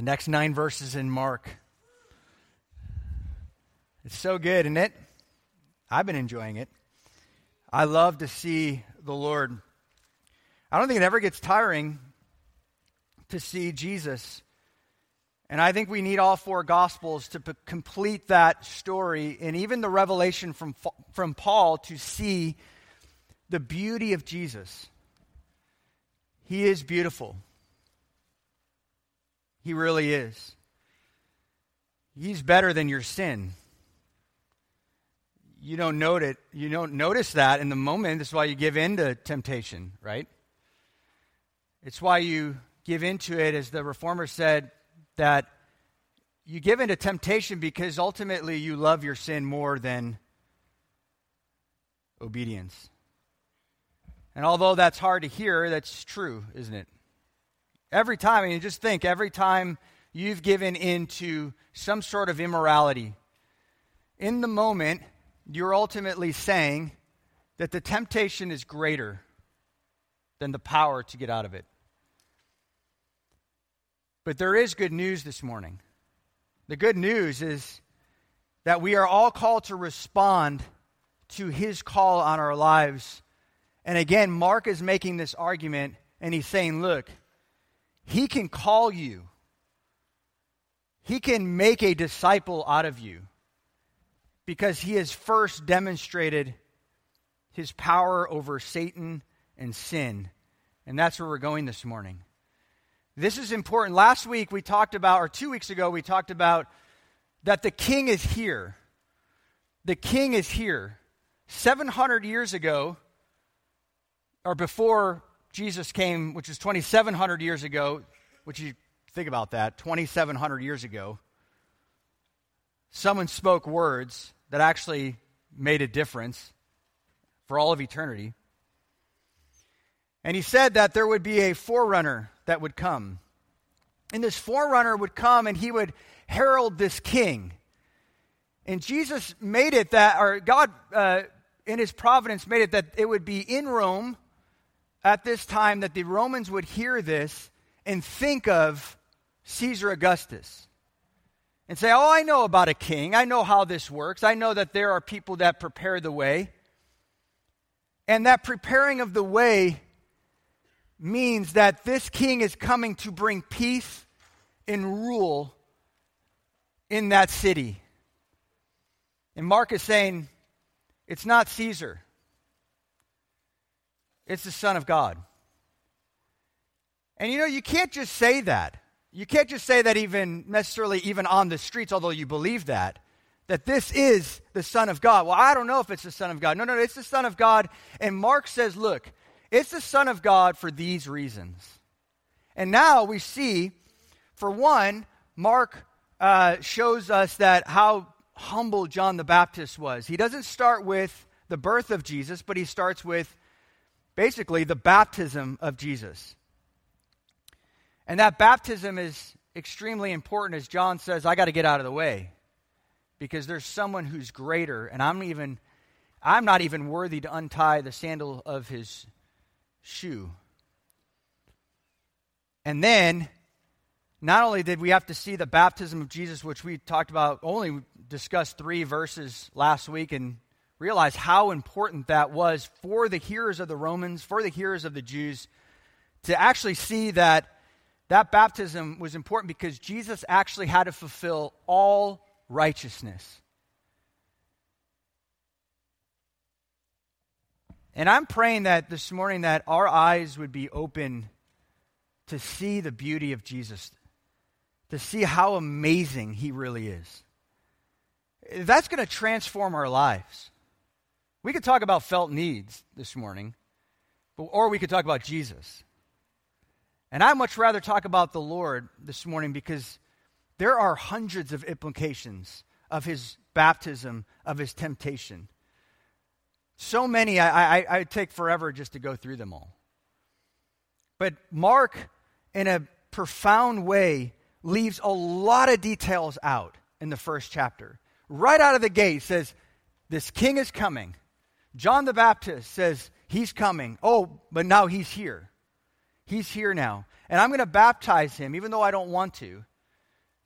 the next nine verses in Mark. It's so good, isn't it? I've been enjoying it. I love to see the Lord. I don't think it ever gets tiring to see Jesus. And I think we need all four Gospels to p- complete that story and even the revelation from, from Paul to see the beauty of Jesus. He is beautiful. He really is. He's better than your sin. You don't note it. You don't notice that in the moment. That's why you give in to temptation, right? It's why you give into it, as the reformer said, that you give into temptation because ultimately you love your sin more than obedience. And although that's hard to hear, that's true, isn't it? Every time, I mean, just think every time you've given into some sort of immorality, in the moment, you're ultimately saying that the temptation is greater than the power to get out of it. But there is good news this morning. The good news is that we are all called to respond to his call on our lives. And again, Mark is making this argument, and he's saying, look, he can call you, He can make a disciple out of you because He has first demonstrated His power over Satan and sin. And that's where we're going this morning. This is important. Last week we talked about, or two weeks ago, we talked about that the king is here. The king is here. 700 years ago, or before Jesus came, which is 2,700 years ago, which you think about that, 2,700 years ago, someone spoke words that actually made a difference for all of eternity. And he said that there would be a forerunner that would come. And this forerunner would come and he would herald this king. And Jesus made it that, or God uh, in his providence made it that it would be in Rome at this time that the Romans would hear this and think of Caesar Augustus and say, Oh, I know about a king. I know how this works. I know that there are people that prepare the way. And that preparing of the way means that this king is coming to bring peace and rule in that city. And Mark is saying, It's not Caesar. It's the Son of God. And you know, you can't just say that. You can't just say that even necessarily even on the streets, although you believe that, that this is the Son of God. Well, I don't know if it's the Son of God. No, no, it's the Son of God. And Mark says, look, it's the Son of God for these reasons. And now we see, for one, Mark uh, shows us that how humble John the Baptist was. He doesn't start with the birth of Jesus, but he starts with basically the baptism of Jesus. And that baptism is extremely important as John says, I got to get out of the way because there's someone who's greater and I'm even I'm not even worthy to untie the sandal of his shoe. And then not only did we have to see the baptism of Jesus which we talked about only discussed 3 verses last week and realize how important that was for the hearers of the Romans, for the hearers of the Jews, to actually see that that baptism was important because Jesus actually had to fulfill all righteousness. And I'm praying that this morning that our eyes would be open to see the beauty of Jesus, to see how amazing he really is. That's going to transform our lives. We could talk about felt needs this morning, or we could talk about Jesus. And I'd much rather talk about the Lord this morning because there are hundreds of implications of his baptism, of his temptation. So many, I, I, I take forever just to go through them all. But Mark, in a profound way, leaves a lot of details out in the first chapter. Right out of the gate, says, This king is coming. John the Baptist says, He's coming. Oh, but now he's here. He's here now. And I'm going to baptize him, even though I don't want to.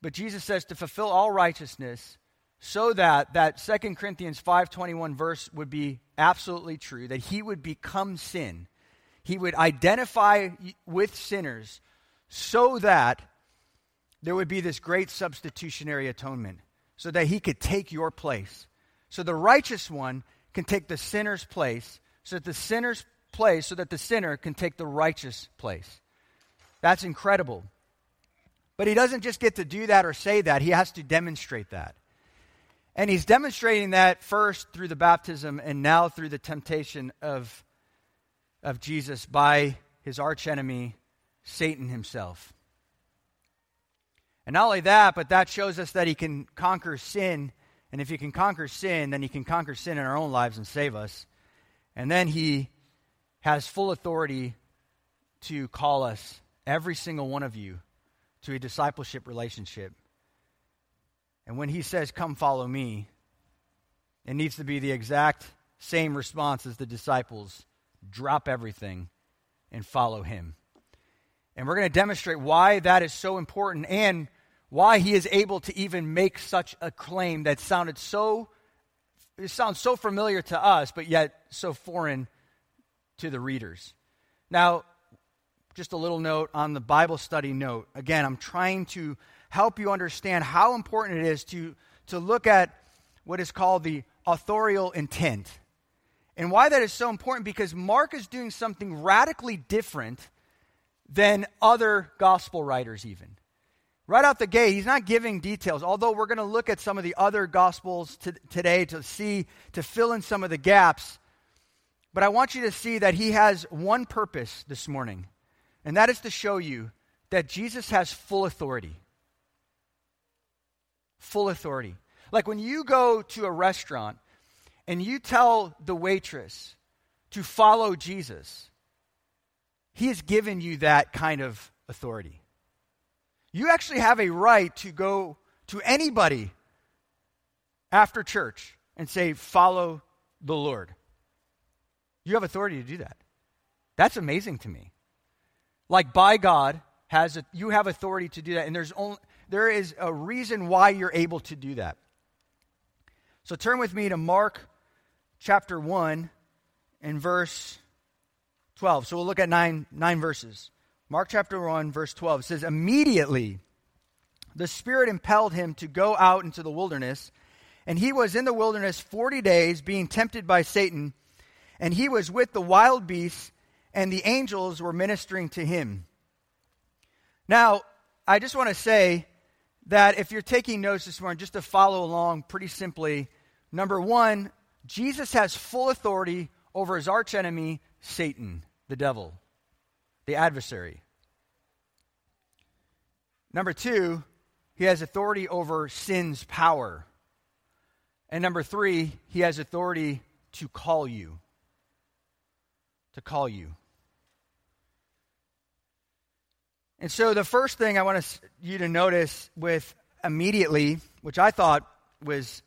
But Jesus says to fulfill all righteousness so that that 2 Corinthians 5:21 verse would be absolutely true that he would become sin. He would identify with sinners so that there would be this great substitutionary atonement so that he could take your place. So the righteous one can take the sinner's place so that the sinner's place so that the sinner can take the righteous place. That's incredible. But he doesn't just get to do that or say that, he has to demonstrate that. And he's demonstrating that first through the baptism and now through the temptation of, of Jesus by his archenemy, Satan himself. And not only that, but that shows us that he can conquer sin. And if he can conquer sin, then he can conquer sin in our own lives and save us. And then he has full authority to call us, every single one of you, to a discipleship relationship. And when he says, Come follow me, it needs to be the exact same response as the disciples drop everything and follow him. And we're going to demonstrate why that is so important and why he is able to even make such a claim that sounded so it sounds so familiar to us but yet so foreign to the readers. Now, just a little note on the Bible study note. Again, I'm trying to help you understand how important it is to, to look at what is called the authorial intent. And why that is so important because Mark is doing something radically different than other gospel writers, even. Right out the gate, he's not giving details, although we're going to look at some of the other gospels to, today to see, to fill in some of the gaps. But I want you to see that he has one purpose this morning. And that is to show you that Jesus has full authority. Full authority. Like when you go to a restaurant and you tell the waitress to follow Jesus, he has given you that kind of authority. You actually have a right to go to anybody after church and say, Follow the Lord. You have authority to do that. That's amazing to me like by God, has a, you have authority to do that. And there's only, there is a reason why you're able to do that. So turn with me to Mark chapter 1 and verse 12. So we'll look at nine, nine verses. Mark chapter 1, verse 12 says, Immediately the Spirit impelled him to go out into the wilderness, and he was in the wilderness 40 days, being tempted by Satan, and he was with the wild beasts and the angels were ministering to him. Now, I just want to say that if you're taking notes this morning, just to follow along pretty simply, number one, Jesus has full authority over his archenemy, Satan, the devil, the adversary. Number two, he has authority over sin's power. And number three, he has authority to call you. To call you. And so the first thing I want you to notice with immediately, which I thought was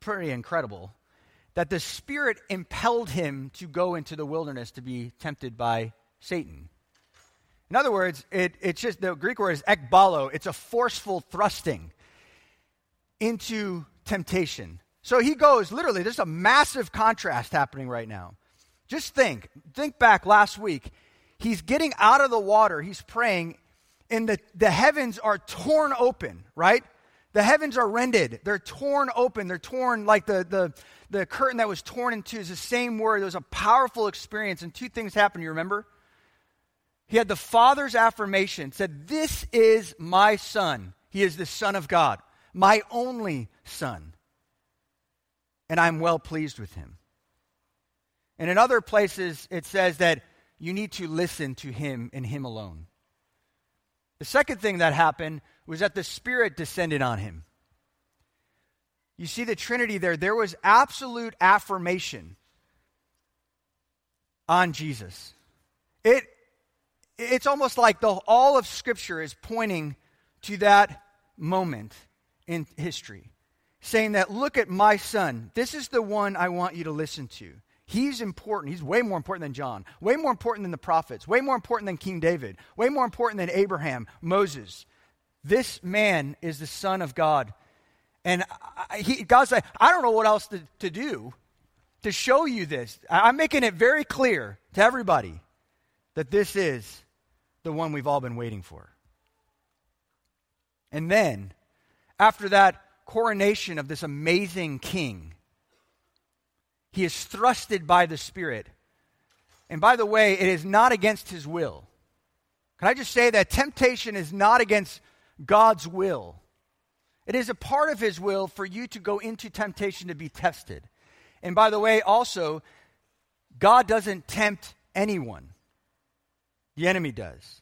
pretty incredible, that the Spirit impelled him to go into the wilderness to be tempted by Satan. In other words, it, it's just the Greek word is ekbalo. It's a forceful thrusting into temptation. So he goes, literally, there's a massive contrast happening right now. Just think, think back last week he's getting out of the water, he's praying, and the, the heavens are torn open, right? The heavens are rended. They're torn open. They're torn like the, the, the curtain that was torn in two is the same word. It was a powerful experience, and two things happened, you remember? He had the Father's affirmation, said, This is my Son. He is the Son of God, my only Son. And I'm well pleased with him. And in other places, it says that you need to listen to him and him alone. The second thing that happened was that the Spirit descended on him. You see the Trinity there. There was absolute affirmation on Jesus. It, it's almost like the, all of Scripture is pointing to that moment in history, saying that, look at my son. This is the one I want you to listen to. He's important. He's way more important than John, way more important than the prophets, way more important than King David, way more important than Abraham, Moses. This man is the Son of God. And I, he, God's like, I don't know what else to, to do to show you this. I'm making it very clear to everybody that this is the one we've all been waiting for. And then, after that coronation of this amazing king, he is thrusted by the Spirit. And by the way, it is not against his will. Can I just say that temptation is not against God's will? It is a part of his will for you to go into temptation to be tested. And by the way, also, God doesn't tempt anyone, the enemy does.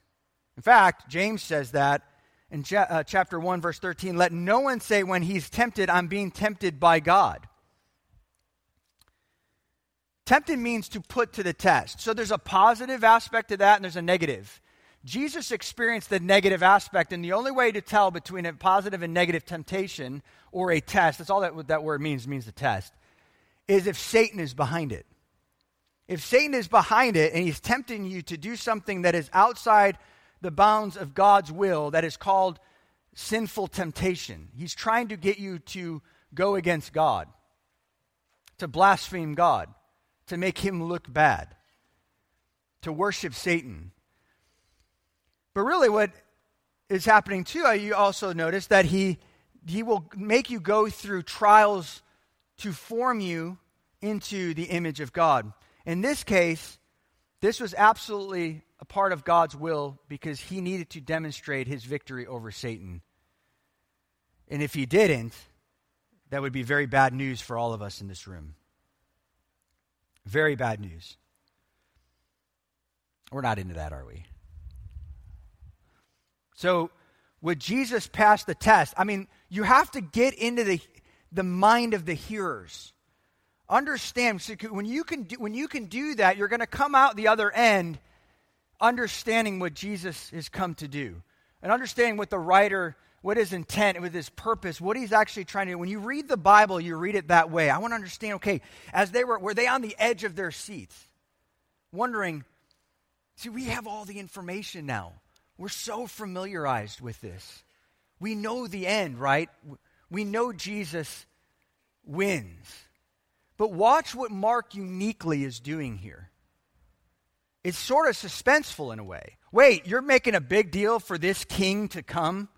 In fact, James says that in uh, chapter 1, verse 13 let no one say when he's tempted, I'm being tempted by God. Tempted means to put to the test. So there's a positive aspect to that and there's a negative. Jesus experienced the negative aspect, and the only way to tell between a positive and negative temptation or a test, that's all that, that word means, means the test, is if Satan is behind it. If Satan is behind it and he's tempting you to do something that is outside the bounds of God's will, that is called sinful temptation, he's trying to get you to go against God, to blaspheme God, to make him look bad, to worship Satan. But really, what is happening too, uh, you also notice that he, he will make you go through trials to form you into the image of God. In this case, this was absolutely a part of God's will because he needed to demonstrate his victory over Satan. And if he didn't, that would be very bad news for all of us in this room. Very bad news. We're not into that, are we? So, would Jesus pass the test? I mean, you have to get into the the mind of the hearers. Understand, when you can do, when you can do that, you're going to come out the other end understanding what Jesus has come to do and understanding what the writer, what his intent, with his purpose, what he's actually trying to do. When you read the Bible, you read it that way. I want to understand, okay, as they were, were they on the edge of their seats, wondering, see, we have all the information now. We're so familiarized with this. We know the end, right? we know Jesus wins. But watch what Mark uniquely is doing here. It's sort of suspenseful in a way. Wait, you're making a big deal for this king to come?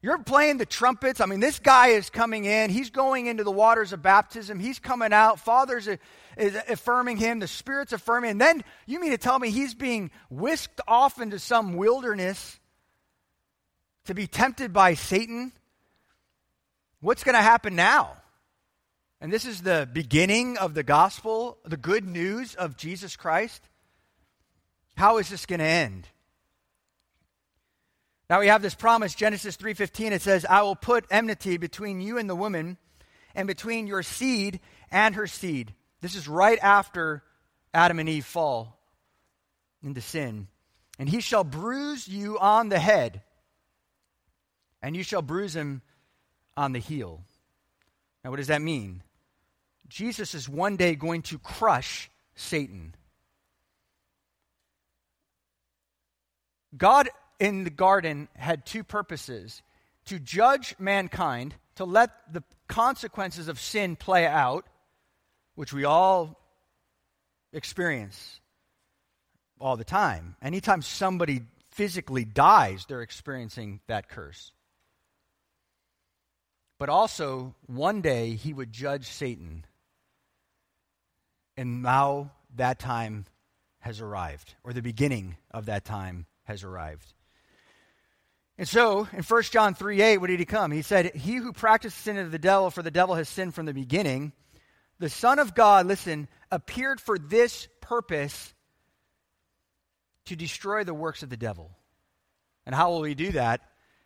You're playing the trumpets. I mean, this guy is coming in. He's going into the waters of baptism. He's coming out. Father's is affirming him. The Spirit's affirming. And then you mean to tell me he's being whisked off into some wilderness to be tempted by Satan? What's going to happen now? And this is the beginning of the gospel, the good news of Jesus Christ. How is this going to end? Now we have this promise Genesis 3:15 it says I will put enmity between you and the woman and between your seed and her seed. This is right after Adam and Eve fall into sin. And he shall bruise you on the head and you shall bruise him on the heel. Now, what does that mean? Jesus is one day going to crush Satan. God in the garden had two purposes to judge mankind, to let the consequences of sin play out, which we all experience all the time. Anytime somebody physically dies, they're experiencing that curse but also one day he would judge Satan. And now that time has arrived, or the beginning of that time has arrived. And so, in 1 John 3 8, what did he come? He said, He who practiced sin of the devil, for the devil has sinned from the beginning. The Son of God, listen, appeared for this purpose to destroy the works of the devil. And how will he do that?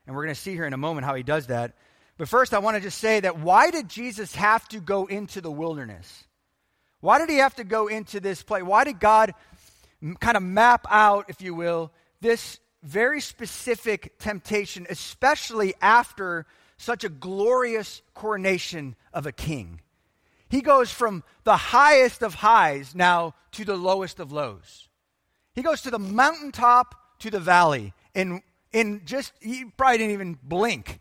And we're going to see here in a moment how he does that. But first, I want to just say that why did Jesus have to go into the wilderness? Why did he have to go into this place? Why did God kind of map out, if you will, this very specific temptation, especially after such a glorious coronation of a king? He goes from the highest of highs now to the lowest of lows. He goes to the mountaintop to the valley in, in just, he probably didn't even blink.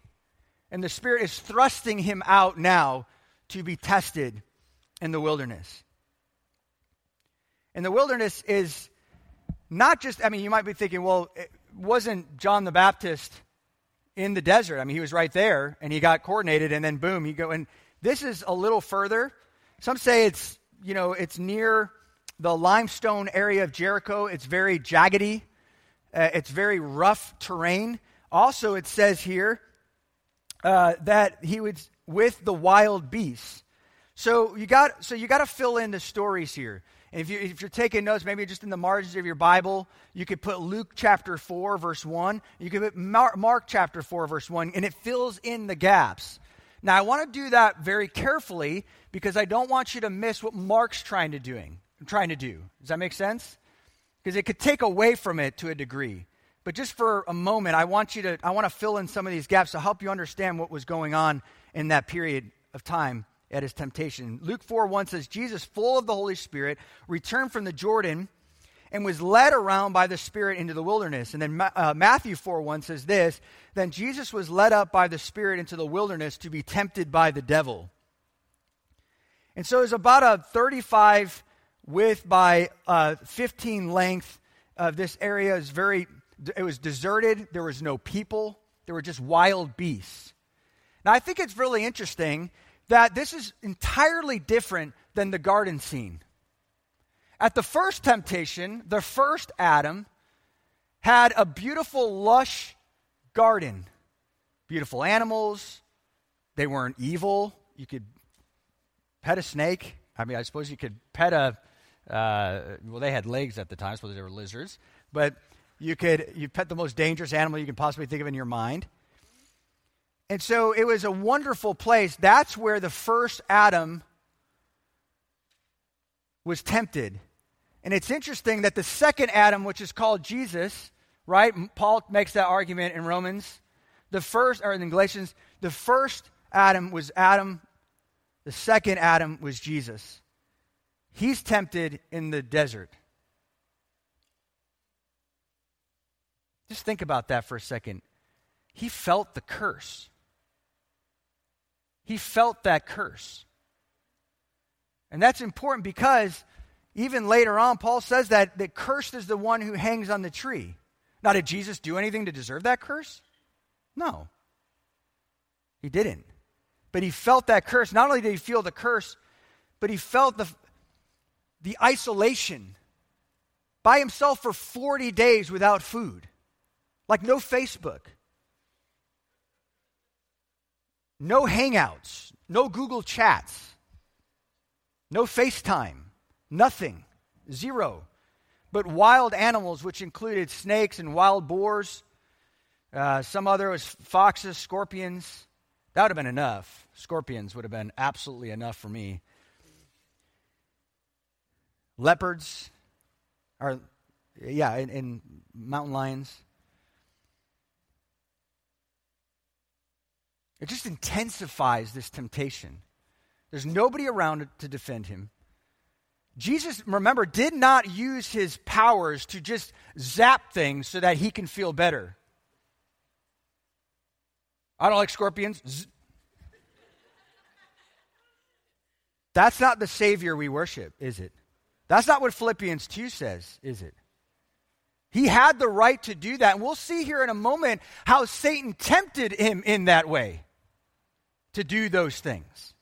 And the Spirit is thrusting him out now to be tested in the wilderness. And the wilderness is not just, I mean, you might be thinking, well, it wasn't John the Baptist in the desert? I mean, he was right there and he got coordinated and then boom, he go. And this is a little further. Some say it's, you know, it's near the limestone area of Jericho. It's very jaggedy, uh, it's very rough terrain. Also, it says here uh, that he was with the wild beasts. So you got so you got to fill in the stories here. If, you, if you're taking notes, maybe just in the margins of your Bible, you could put Luke chapter 4, verse 1. You could put Mark, Mark chapter 4, verse 1, and it fills in the gaps. Now, I want to do that very carefully because I don't want you to miss what Mark's trying to doing, trying to do. Does that make sense? Because it could take away from it to a degree. But just for a moment, I want you to I want to fill in some of these gaps to help you understand what was going on in that period of time at his temptation. Luke 4 1 says, Jesus, full of the Holy Spirit, returned from the Jordan and was led around by the Spirit into the wilderness. And then uh, Matthew 4 1 says this Then Jesus was led up by the Spirit into the wilderness to be tempted by the devil. And so it's about a 35 width by uh, 15 length of this area. is very, it was deserted. There was no people. There were just wild beasts. Now, I think it's really interesting that this is entirely different than the garden scene. At the first temptation, the first Adam had a beautiful, lush garden. Beautiful animals. They weren't evil. You could pet a snake. I mean, I suppose you could pet a, uh, well, they had legs at the time, I suppose they were lizards. But you could you pet the most dangerous animal you can possibly think of in your mind. And so it was a wonderful place. That's where the first Adam was tempted. And it's interesting that the second Adam, which is called Jesus, right? Paul makes that argument in Romans. The first, or in Galatians, the first Adam was Adam, the second Adam was Jesus. He's tempted in the desert. Just think about that for a second. He felt the curse. He felt that curse. And that's important because even later on, Paul says that, that cursed is the one who hangs on the tree. Now, did Jesus do anything to deserve that curse? No. He didn't. But he felt that curse. Not only did he feel the curse, but he felt the, the isolation by himself for 40 days without food. Like no Facebook, no Hangouts, no Google Chats, no FaceTime, nothing, zero. But wild animals, which included snakes and wild boars, uh, some other was foxes, scorpions. That would have been enough. Scorpions would have been absolutely enough for me. Leopards, or yeah, and, and mountain lions. It just intensifies this temptation. There's nobody around to defend him. Jesus, remember, did not use his powers to just zap things so that he can feel better. I don't like scorpions. Z- That's not the Savior we worship, is it? That's not what Philippians 2 says, is it? He had the right to do that. And we'll see here in a moment how Satan tempted him in that way to do those things.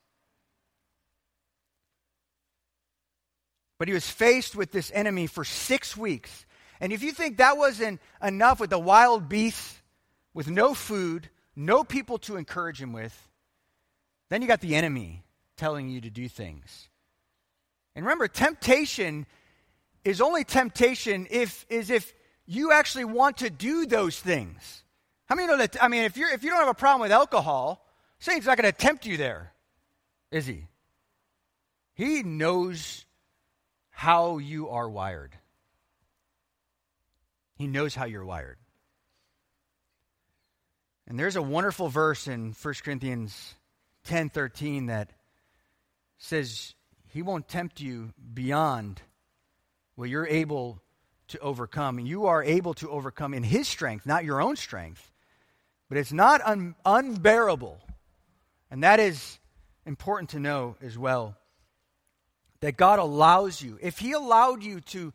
But he was faced with this enemy for six weeks. And if you think that wasn't enough with the wild beasts, with no food, no people to encourage him with, then you got the enemy telling you to do things. And remember, temptation is only temptation if is if you actually want to do those things. How many know that? I mean, if you're if you don't have a problem with alcohol, Satan's not going to tempt you there, is he? He knows how you are wired. He knows how you're wired. And there's a wonderful verse in 1 Corinthians 10:13 that says he won't tempt you beyond what you're able to overcome. You are able to overcome in His strength, not your own strength. But it's not un- unbearable. And that is important to know as well. That God allows you, if He allowed you to,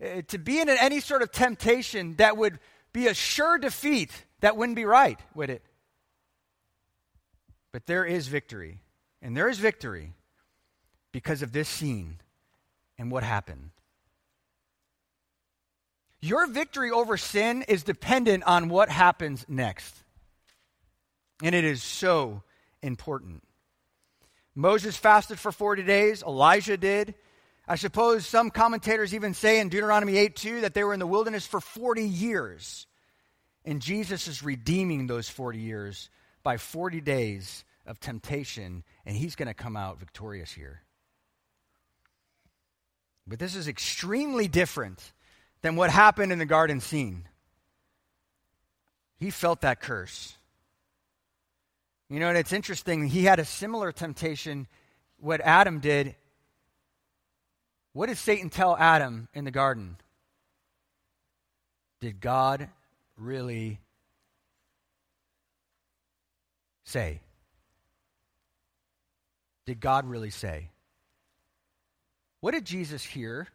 uh, to be in any sort of temptation that would be a sure defeat, that wouldn't be right, would it? But there is victory. And there is victory because of this scene and what happened. Your victory over sin is dependent on what happens next. And it is so important. Moses fasted for 40 days, Elijah did. I suppose some commentators even say in Deuteronomy 8 2 that they were in the wilderness for 40 years. And Jesus is redeeming those 40 years by 40 days of temptation, and he's going to come out victorious here. But this is extremely different than what happened in the garden scene. He felt that curse. You know, and it's interesting, he had a similar temptation, what Adam did. What did Satan tell Adam in the garden? Did God really say? Did God really say? What did Jesus hear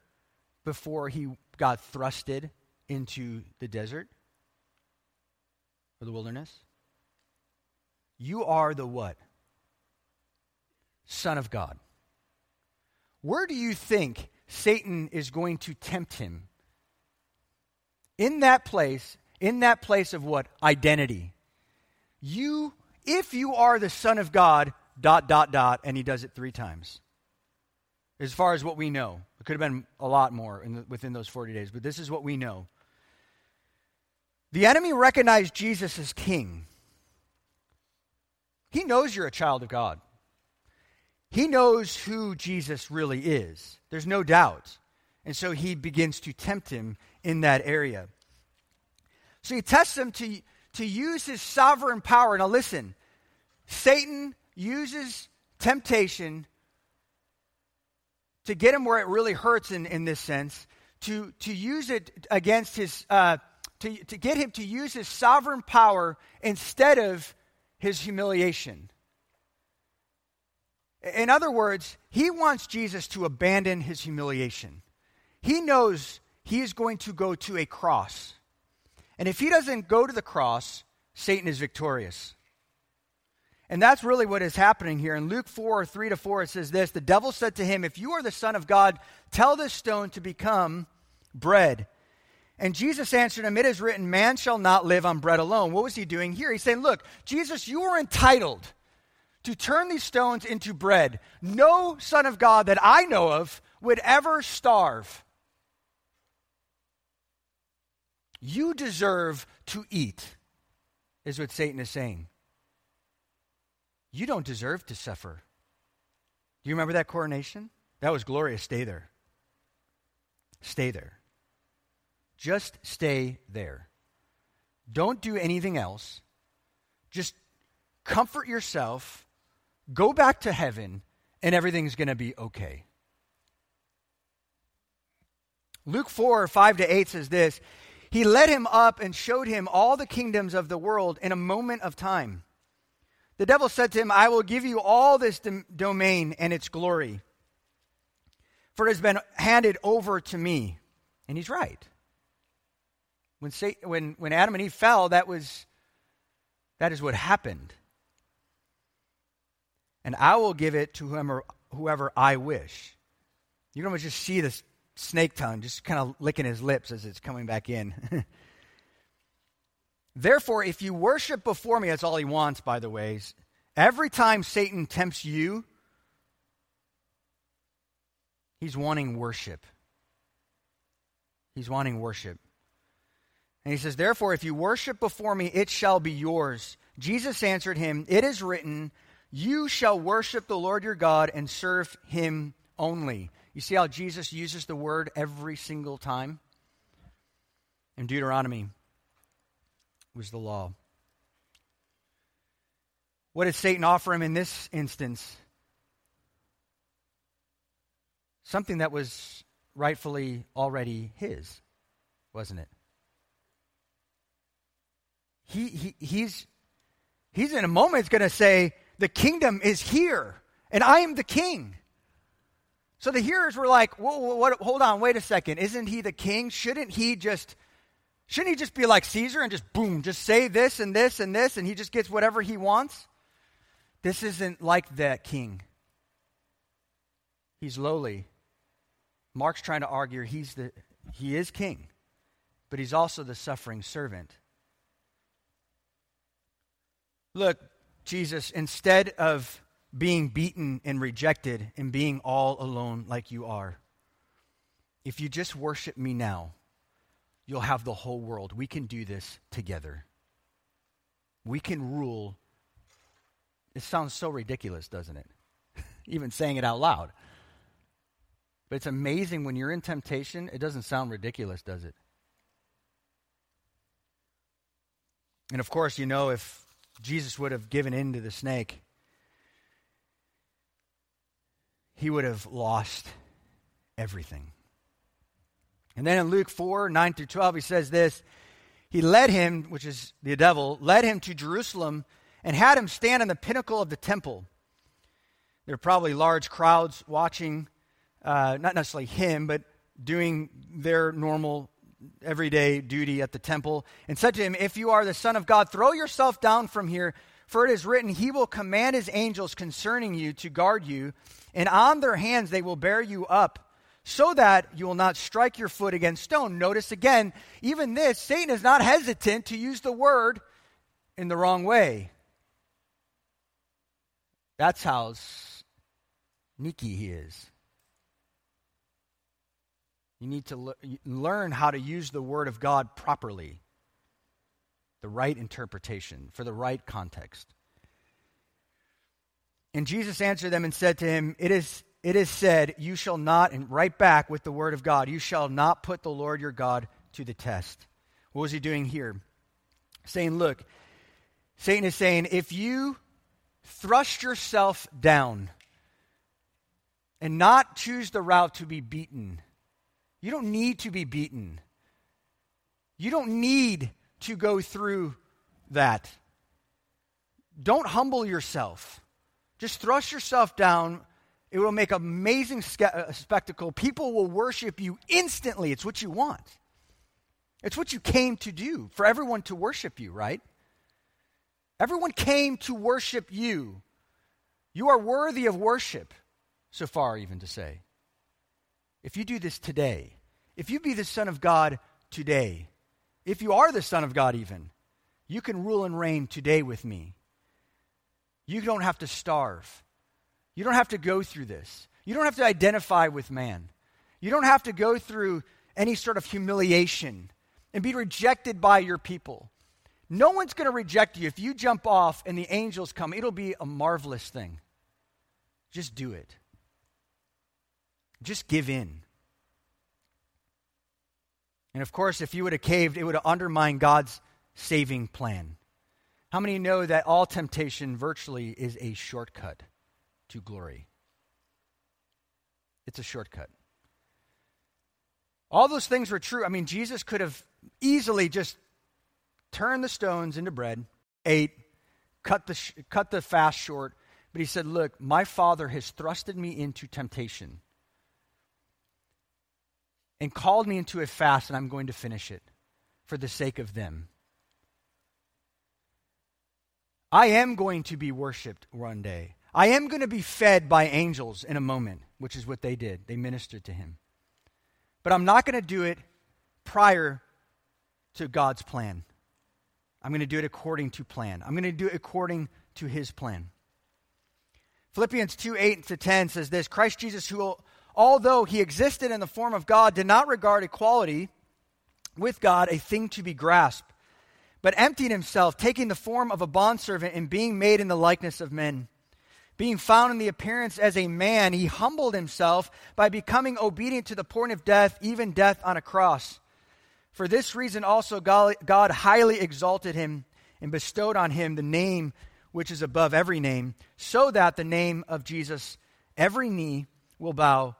before he got thrusted into the desert or the wilderness? You are the what? Son of God. Where do you think Satan is going to tempt him? In that place, in that place of what? Identity. You, if you are the Son of God, dot, dot, dot, and he does it three times. As far as what we know, it could have been a lot more the, within those 40 days, but this is what we know. The enemy recognized Jesus as king. He knows you're a child of God. He knows who Jesus really is. There's no doubt. And so he begins to tempt him in that area. So he tests him to, to use his sovereign power. Now, listen, Satan uses temptation to get him where it really hurts in, in this sense, to, to use it against his, uh, to, to get him to use his sovereign power instead of his humiliation. In other words, he wants Jesus to abandon his humiliation. He knows he is going to go to a cross. And if he doesn't go to the cross, Satan is victorious. And that's really what is happening here. In Luke 4 3 to 4, it says this The devil said to him, If you are the Son of God, tell this stone to become bread. And Jesus answered him, It is written, Man shall not live on bread alone. What was he doing here? He's saying, Look, Jesus, you are entitled to turn these stones into bread. No Son of God that I know of would ever starve. You deserve to eat, is what Satan is saying. You don't deserve to suffer. Do you remember that coronation? That was glorious. Stay there. Stay there. Just stay there. Don't do anything else. Just comfort yourself, go back to heaven, and everything's going to be okay. Luke 4 5 to 8 says this He led him up and showed him all the kingdoms of the world in a moment of time. The devil said to him, I will give you all this dom- domain and its glory, for it has been handed over to me. And he's right. When, Satan, when, when Adam and Eve fell, that, was, that is what happened. And I will give it to whoever, whoever I wish. You can almost just see the snake tongue just kind of licking his lips as it's coming back in. Therefore, if you worship before me, that's all he wants, by the way. Every time Satan tempts you, he's wanting worship. He's wanting worship. And he says, Therefore, if you worship before me, it shall be yours. Jesus answered him, It is written, You shall worship the Lord your God and serve him only. You see how Jesus uses the word every single time? In Deuteronomy was the law. What did Satan offer him in this instance? Something that was rightfully already his wasn't it? He, he, he's, he's in a moment going to say, The kingdom is here, and I am the king. So the hearers were like, whoa, whoa, whoa, hold on, wait a second. Isn't he the king? Shouldn't he just shouldn't he just be like Caesar and just boom, just say this and this and this and he just gets whatever he wants? This isn't like that king. He's lowly. Mark's trying to argue he's the he is king, but he's also the suffering servant. Look, Jesus, instead of being beaten and rejected and being all alone like you are. If you just worship me now, you'll have the whole world. We can do this together. We can rule. It sounds so ridiculous, doesn't it? Even saying it out loud. But it's amazing when you're in temptation, it doesn't sound ridiculous, does it? And of course, you know, if Jesus would have given in to the snake, he would have lost everything. And then in Luke 4 9 through 12, he says this He led him, which is the devil, led him to Jerusalem and had him stand on the pinnacle of the temple. There are probably large crowds watching, uh, not necessarily him, but doing their normal everyday duty at the temple, and said to him, If you are the Son of God, throw yourself down from here, for it is written, He will command His angels concerning you to guard you and on their hands they will bear you up so that you will not strike your foot against stone. Notice again, even this, Satan is not hesitant to use the word in the wrong way. That's how sneaky he is. You need to le- learn how to use the word of God properly, the right interpretation, for the right context. And Jesus answered them and said to him, It is, it is said, You shall not, and right back with the word of God, you shall not put the Lord your God to the test. What was he doing here? Saying, Look, Satan is saying, if you thrust yourself down and not choose the route to be beaten, you don't need to be beaten. You don't need to go through that. Don't humble yourself. Just thrust yourself down. It will make amazing uh, spectacle. People will worship you instantly. It's what you want. It's what you came to do, for everyone to worship you, right? Everyone came to worship you. You are worthy of worship, so far, even to say. If you do this today, if you be the Son of God today, if you are the Son of God, even, you can rule and reign today with me. You don't have to starve. You don't have to go through this. You don't have to identify with man. You don't have to go through any sort of humiliation and be rejected by your people. No one's going to reject you. If you jump off and the angels come, it'll be a marvelous thing. Just do it. Just give in. And of course, if you would have caved, it would have undermined God's saving plan. How many know that all temptation virtually is a shortcut to glory? It's a shortcut. All those things were true. I mean, Jesus could have easily just turned the stones into bread, ate, cut the, sh- cut the fast short, but he said, Look, my Father has thrusted me into temptation and called me into a fast, and I'm going to finish it for the sake of them. I am going to be worshiped one day. I am going to be fed by angels in a moment, which is what they did. They ministered to him. But I'm not going to do it prior to God's plan. I'm going to do it according to plan. I'm going to do it according to his plan. Philippians 2 8 to 10 says this Christ Jesus, who, although he existed in the form of God, did not regard equality with God a thing to be grasped but emptied himself, taking the form of a bondservant and being made in the likeness of men. Being found in the appearance as a man, he humbled himself by becoming obedient to the point of death, even death on a cross. For this reason also God, God highly exalted him and bestowed on him the name which is above every name, so that the name of Jesus every knee will bow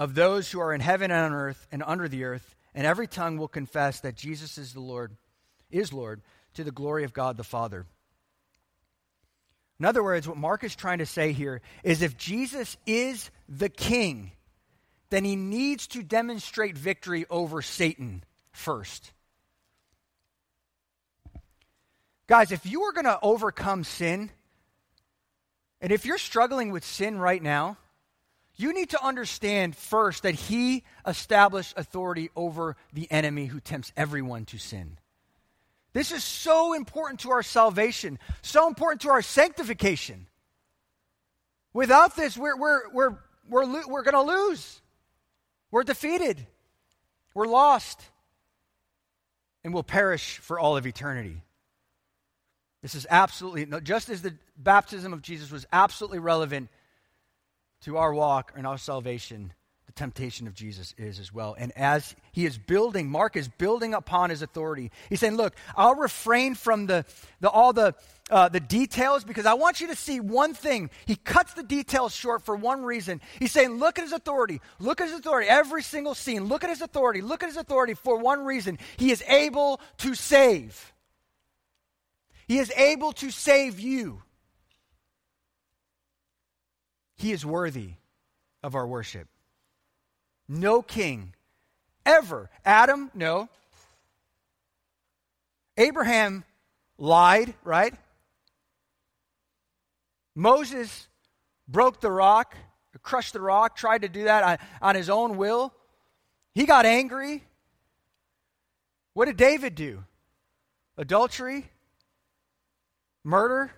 of those who are in heaven and on earth and under the earth and every tongue will confess that Jesus is the Lord, is Lord, to the glory of God the Father. In other words, what Mark is trying to say here is if Jesus is the king, then he needs to demonstrate victory over Satan first. Guys, if you are going to overcome sin, and if you're struggling with sin right now, you need to understand first that he established authority over the enemy who tempts everyone to sin. This is so important to our salvation, so important to our sanctification. Without this, we're, we're, we're, we're, we're going to lose. We're defeated. We're lost. And we'll perish for all of eternity. This is absolutely, just as the baptism of Jesus was absolutely relevant to our walk and our salvation, the temptation of Jesus is as well. And as he is building, Mark is building upon his authority. He's saying, Look, I'll refrain from the, the all the, uh, the details because I want you to see one thing. He cuts the details short for one reason. He's saying, Look at his authority. Look at his authority. Every single scene. Look at his authority. Look at his authority for one reason. He is able to save. He is able to save you. He is worthy of our worship. No king ever. Adam, no. Abraham lied, right? Moses broke the rock, crushed the rock, tried to do that on, on his own will. He got angry. What did David do? Adultery? Murder?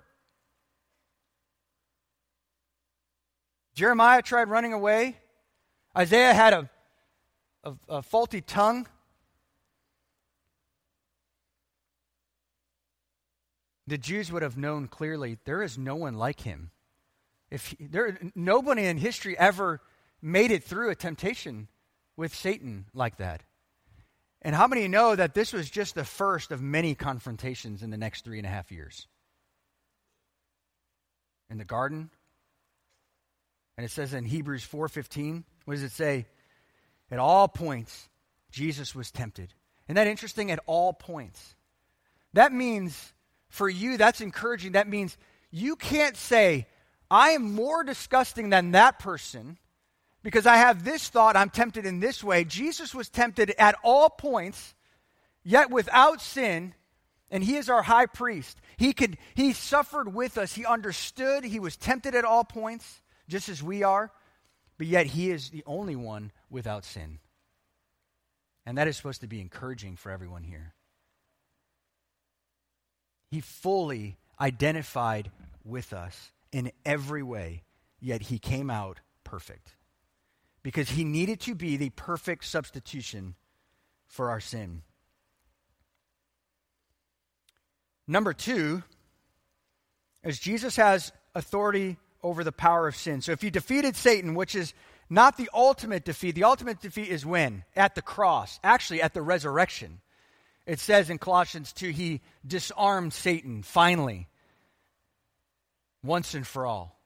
Jeremiah tried running away. Isaiah had a, a, a faulty tongue. The Jews would have known clearly there is no one like him. If he, there, nobody in history ever made it through a temptation with Satan like that. And how many know that this was just the first of many confrontations in the next three and a half years? in the garden. And it says in Hebrews 4:15, what does it say? At all points Jesus was tempted. Isn't that interesting? At all points. That means for you that's encouraging. That means you can't say I am more disgusting than that person because I have this thought, I'm tempted in this way. Jesus was tempted at all points, yet without sin, and he is our high priest. He could he suffered with us. He understood. He was tempted at all points, just as we are, but yet he is the only one without sin. And that is supposed to be encouraging for everyone here. He fully identified with us in every way, yet he came out perfect. Because he needed to be the perfect substitution for our sin. Number two as Jesus has authority over the power of sin. So if you defeated Satan, which is not the ultimate defeat, the ultimate defeat is when? At the cross, actually at the resurrection. It says in Colossians 2 he disarmed Satan finally, once and for all.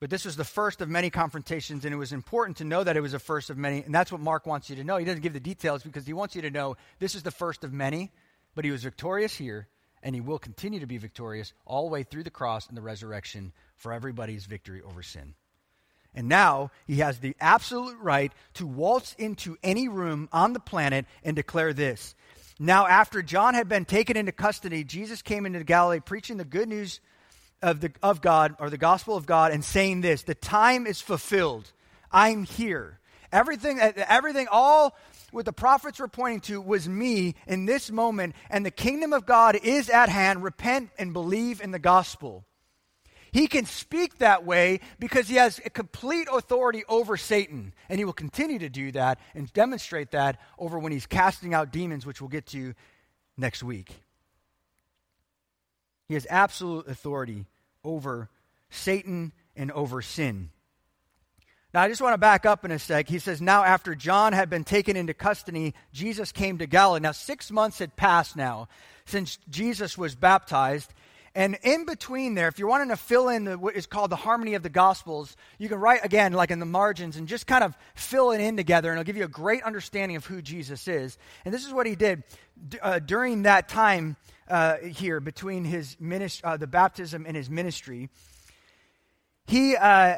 But this was the first of many confrontations, and it was important to know that it was the first of many. And that's what Mark wants you to know. He doesn't give the details because he wants you to know this is the first of many but he was victorious here, and he will continue to be victorious all the way through the cross and the resurrection for everybody's victory over sin. And now he has the absolute right to waltz into any room on the planet and declare this. Now, after John had been taken into custody, Jesus came into Galilee preaching the good news of, the, of God, or the gospel of God, and saying this The time is fulfilled. I'm here. Everything, everything, all what the prophets were pointing to was me in this moment, and the kingdom of God is at hand. Repent and believe in the gospel. He can speak that way because he has a complete authority over Satan, and he will continue to do that and demonstrate that over when he's casting out demons, which we'll get to next week. He has absolute authority over Satan and over sin. Now, I just want to back up in a sec. He says, Now, after John had been taken into custody, Jesus came to Galilee. Now, six months had passed now since Jesus was baptized, And in between there, if you're wanting to fill in the, what is called the harmony of the Gospels, you can write again, like in the margins, and just kind of fill it in together, and it'll give you a great understanding of who Jesus is. And this is what he did uh, during that time uh, here between his minist- uh, the baptism and his ministry. He, uh,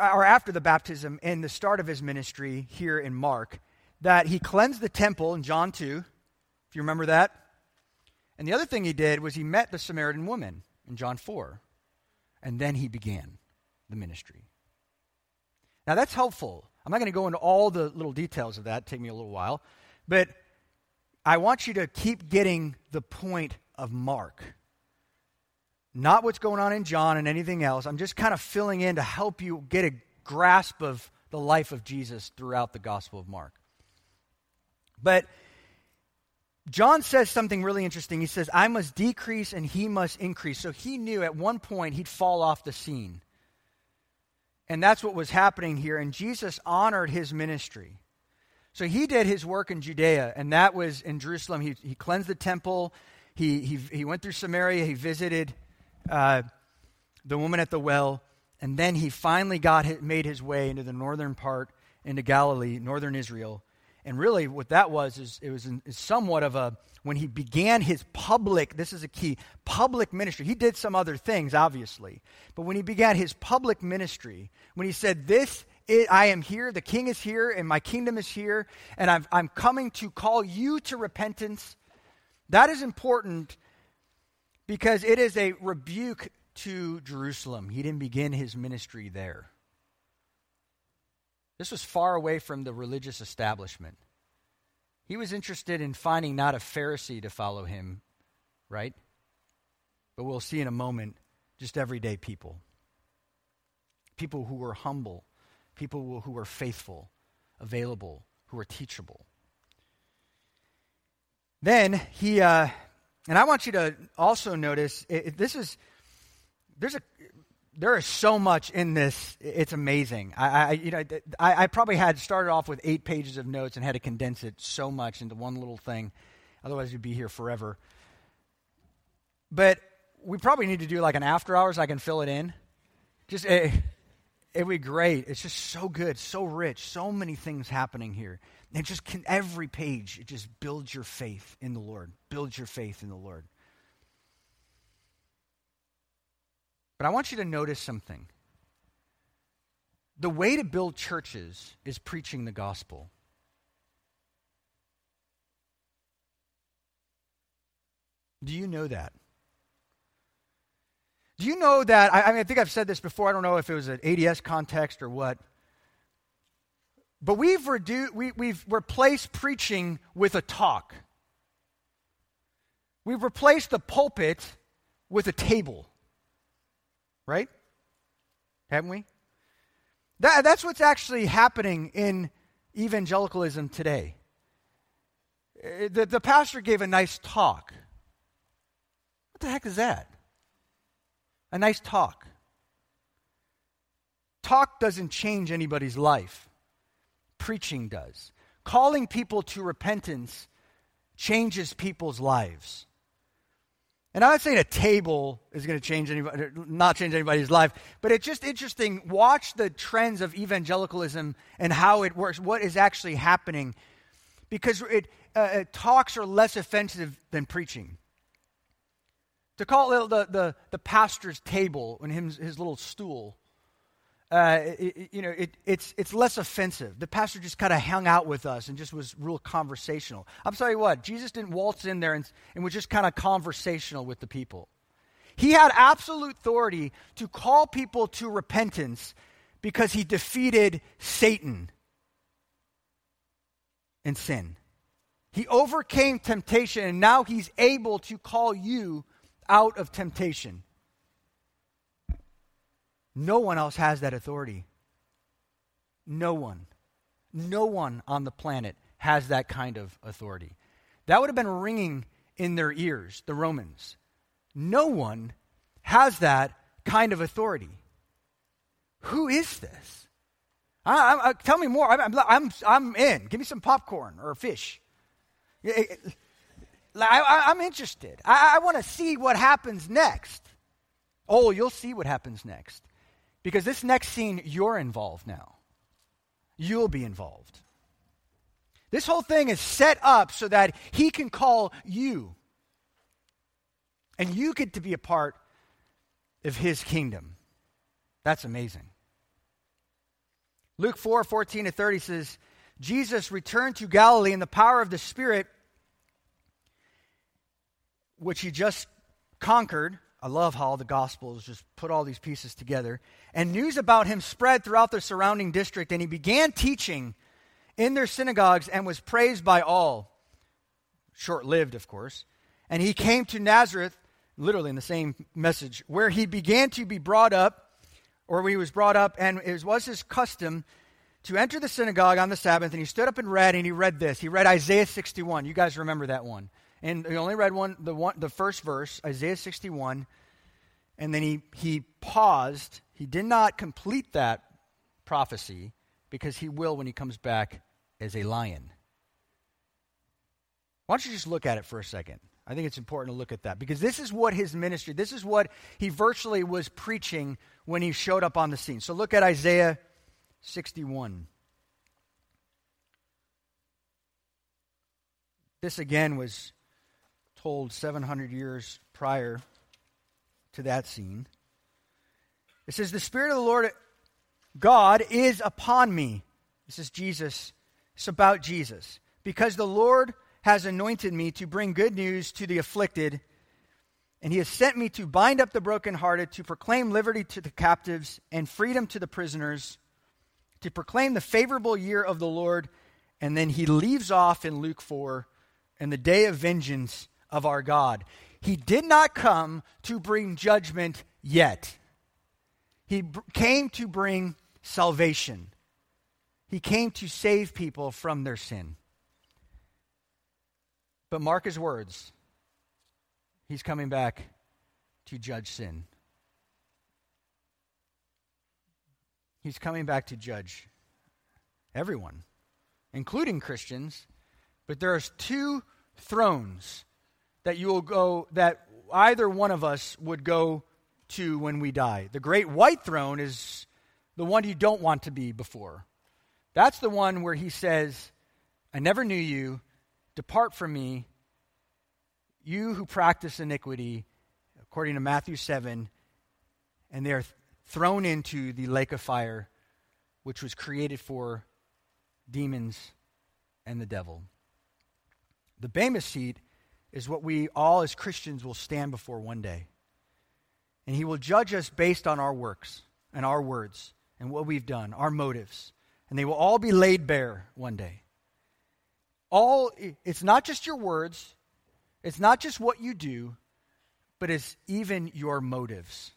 or after the baptism and the start of his ministry here in Mark, that he cleansed the temple in John 2, if you remember that. And the other thing he did was he met the Samaritan woman in John 4. And then he began the ministry. Now that's helpful. I'm not going to go into all the little details of that, take me a little while. But I want you to keep getting the point of Mark. Not what's going on in John and anything else. I'm just kind of filling in to help you get a grasp of the life of Jesus throughout the Gospel of Mark. But John says something really interesting. He says, I must decrease and he must increase. So he knew at one point he'd fall off the scene. And that's what was happening here. And Jesus honored his ministry. So he did his work in Judea, and that was in Jerusalem. He, he cleansed the temple, he, he, he went through Samaria, he visited uh, the woman at the well, and then he finally got made his way into the northern part, into Galilee, northern Israel. And really, what that was is it was in, is somewhat of a when he began his public. This is a key public ministry. He did some other things, obviously, but when he began his public ministry, when he said, "This I am here, the King is here, and my kingdom is here, and i I'm coming to call you to repentance," that is important because it is a rebuke to Jerusalem. He didn't begin his ministry there. This was far away from the religious establishment. He was interested in finding not a Pharisee to follow him, right? But we'll see in a moment just everyday people. People who were humble, people who were faithful, available, who were teachable. Then he, uh, and I want you to also notice it, it, this is, there's a, there is so much in this. It's amazing. I, I you know, I, I, probably had started off with eight pages of notes and had to condense it so much into one little thing. Otherwise, you'd be here forever. But we probably need to do like an after hours. I can fill it in. Just it, it'd be great. It's just so good, so rich, so many things happening here. And just can, every page, it just builds your faith in the Lord. Builds your faith in the Lord. But I want you to notice something. The way to build churches is preaching the gospel. Do you know that? Do you know that? I, I, mean, I think I've said this before. I don't know if it was an ADS context or what. But we've, redu- we, we've replaced preaching with a talk. We've replaced the pulpit with a table. Right? Haven't we? That, that's what's actually happening in evangelicalism today. Uh, the, the pastor gave a nice talk. What the heck is that? A nice talk. Talk doesn't change anybody's life, preaching does. Calling people to repentance changes people's lives. And I'm not saying a table is going to change anybody, not change anybody's life, but it's just interesting. Watch the trends of evangelicalism and how it works, what is actually happening, because it, uh, talks are less offensive than preaching. To call it the, the, the pastor's table and his, his little stool uh, it, you know, it, it's, it's less offensive. The pastor just kind of hung out with us and just was real conversational. I'm sorry, what? Jesus didn't waltz in there and, and was just kind of conversational with the people. He had absolute authority to call people to repentance because he defeated Satan and sin. He overcame temptation, and now he's able to call you out of temptation. No one else has that authority. No one. No one on the planet has that kind of authority. That would have been ringing in their ears, the Romans. No one has that kind of authority. Who is this? I, I, tell me more. I'm, I'm, I'm in. Give me some popcorn or a fish. Eh, eh, eh, I, am interested. I, I want to see what happens next. Oh, you'll see what happens next. Because this next scene, you're involved now. You'll be involved. This whole thing is set up so that he can call you. And you get to be a part of his kingdom. That's amazing. Luke 4 14 to 30 says, Jesus returned to Galilee in the power of the Spirit, which he just conquered. I love how the Gospels just put all these pieces together. And news about him spread throughout the surrounding district, and he began teaching in their synagogues and was praised by all. Short lived, of course. And he came to Nazareth, literally in the same message, where he began to be brought up, or where he was brought up, and it was his custom to enter the synagogue on the Sabbath, and he stood up and read, and he read this. He read Isaiah 61. You guys remember that one. And he only read one, the, one, the first verse, Isaiah 61, and then he, he paused. He did not complete that prophecy because he will when he comes back as a lion. Why don't you just look at it for a second? I think it's important to look at that because this is what his ministry, this is what he virtually was preaching when he showed up on the scene. So look at Isaiah 61. This again was told 700 years prior to that scene. It says, The Spirit of the Lord God is upon me. This is Jesus. It's about Jesus. Because the Lord has anointed me to bring good news to the afflicted, and he has sent me to bind up the brokenhearted, to proclaim liberty to the captives and freedom to the prisoners, to proclaim the favorable year of the Lord. And then he leaves off in Luke 4 and the day of vengeance of our God. He did not come to bring judgment yet. He came to bring salvation. He came to save people from their sin. But mark his words. He's coming back to judge sin. He's coming back to judge everyone, including Christians. But there's two thrones that you will go, that either one of us would go to when we die. The great white throne is the one you don't want to be before. That's the one where he says, I never knew you. Depart from me, you who practice iniquity, according to Matthew 7. And they're thrown into the lake of fire, which was created for demons and the devil. The Bema seat is what we all as Christians will stand before one day. And he will judge us based on our works and our words and what we've done, our motives. And they will all be laid bare one day. All it's not just your words, it's not just what you do, but it's even your motives.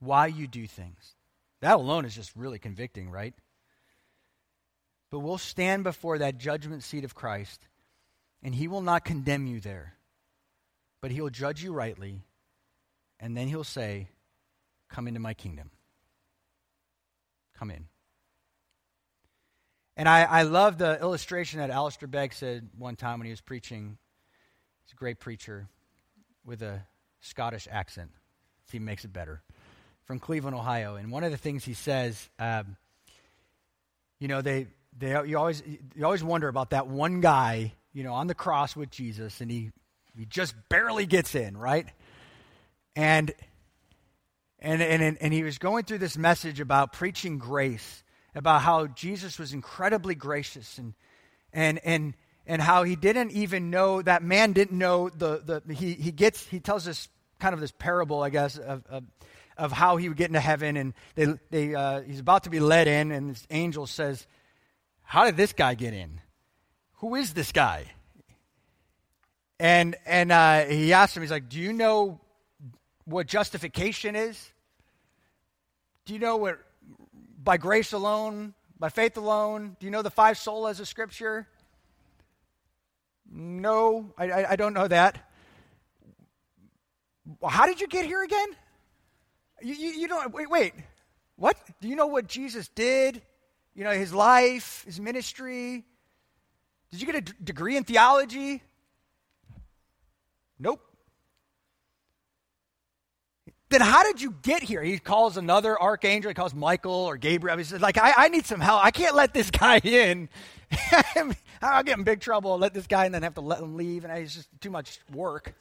Why you do things. That alone is just really convicting, right? But we'll stand before that judgment seat of Christ and he will not condemn you there, but he will judge you rightly, and then he'll say, Come into my kingdom. Come in. And I, I love the illustration that Alistair Begg said one time when he was preaching. He's a great preacher with a Scottish accent. He makes it better. From Cleveland, Ohio. And one of the things he says, um, you know, they, they, you, always, you always wonder about that one guy you know, on the cross with Jesus, and he, he just barely gets in, right? And, and, and, and he was going through this message about preaching grace, about how Jesus was incredibly gracious, and, and, and, and how he didn't even know, that man didn't know the, the he, he gets, he tells us kind of this parable, I guess, of, of, of how he would get into heaven, and they, they, uh, he's about to be led in, and this angel says, how did this guy get in? Who is this guy? And, and uh, he asked him, he's like, do you know what justification is? Do you know what, by grace alone, by faith alone? Do you know the five solas of Scripture? No, I, I, I don't know that. How did you get here again? You, you, you don't, wait, wait. What? Do you know what Jesus did? You know, his life, his ministry, did you get a d- degree in theology? Nope. Then how did you get here? He calls another archangel. He calls Michael or Gabriel. He says, like, I, I need some help. I can't let this guy in. I'll get in big trouble. I'll let this guy and then have to let him leave. And it's just too much work.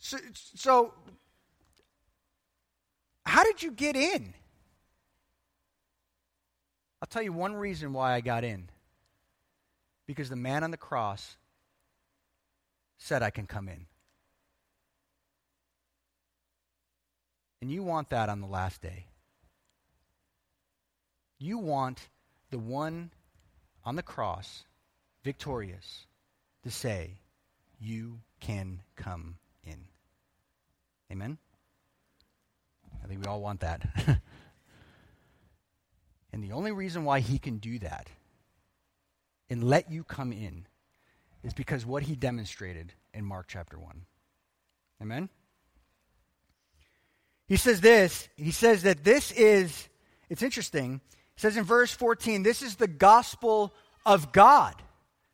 So, so how did you get in? I'll tell you one reason why I got in. Because the man on the cross said I can come in. And you want that on the last day. You want the one on the cross, victorious, to say, You can come in. Amen? I think we all want that. and the only reason why he can do that and let you come in is because what he demonstrated in Mark chapter 1. Amen? He says this, he says that this is, it's interesting. He says in verse 14, this is the gospel of God.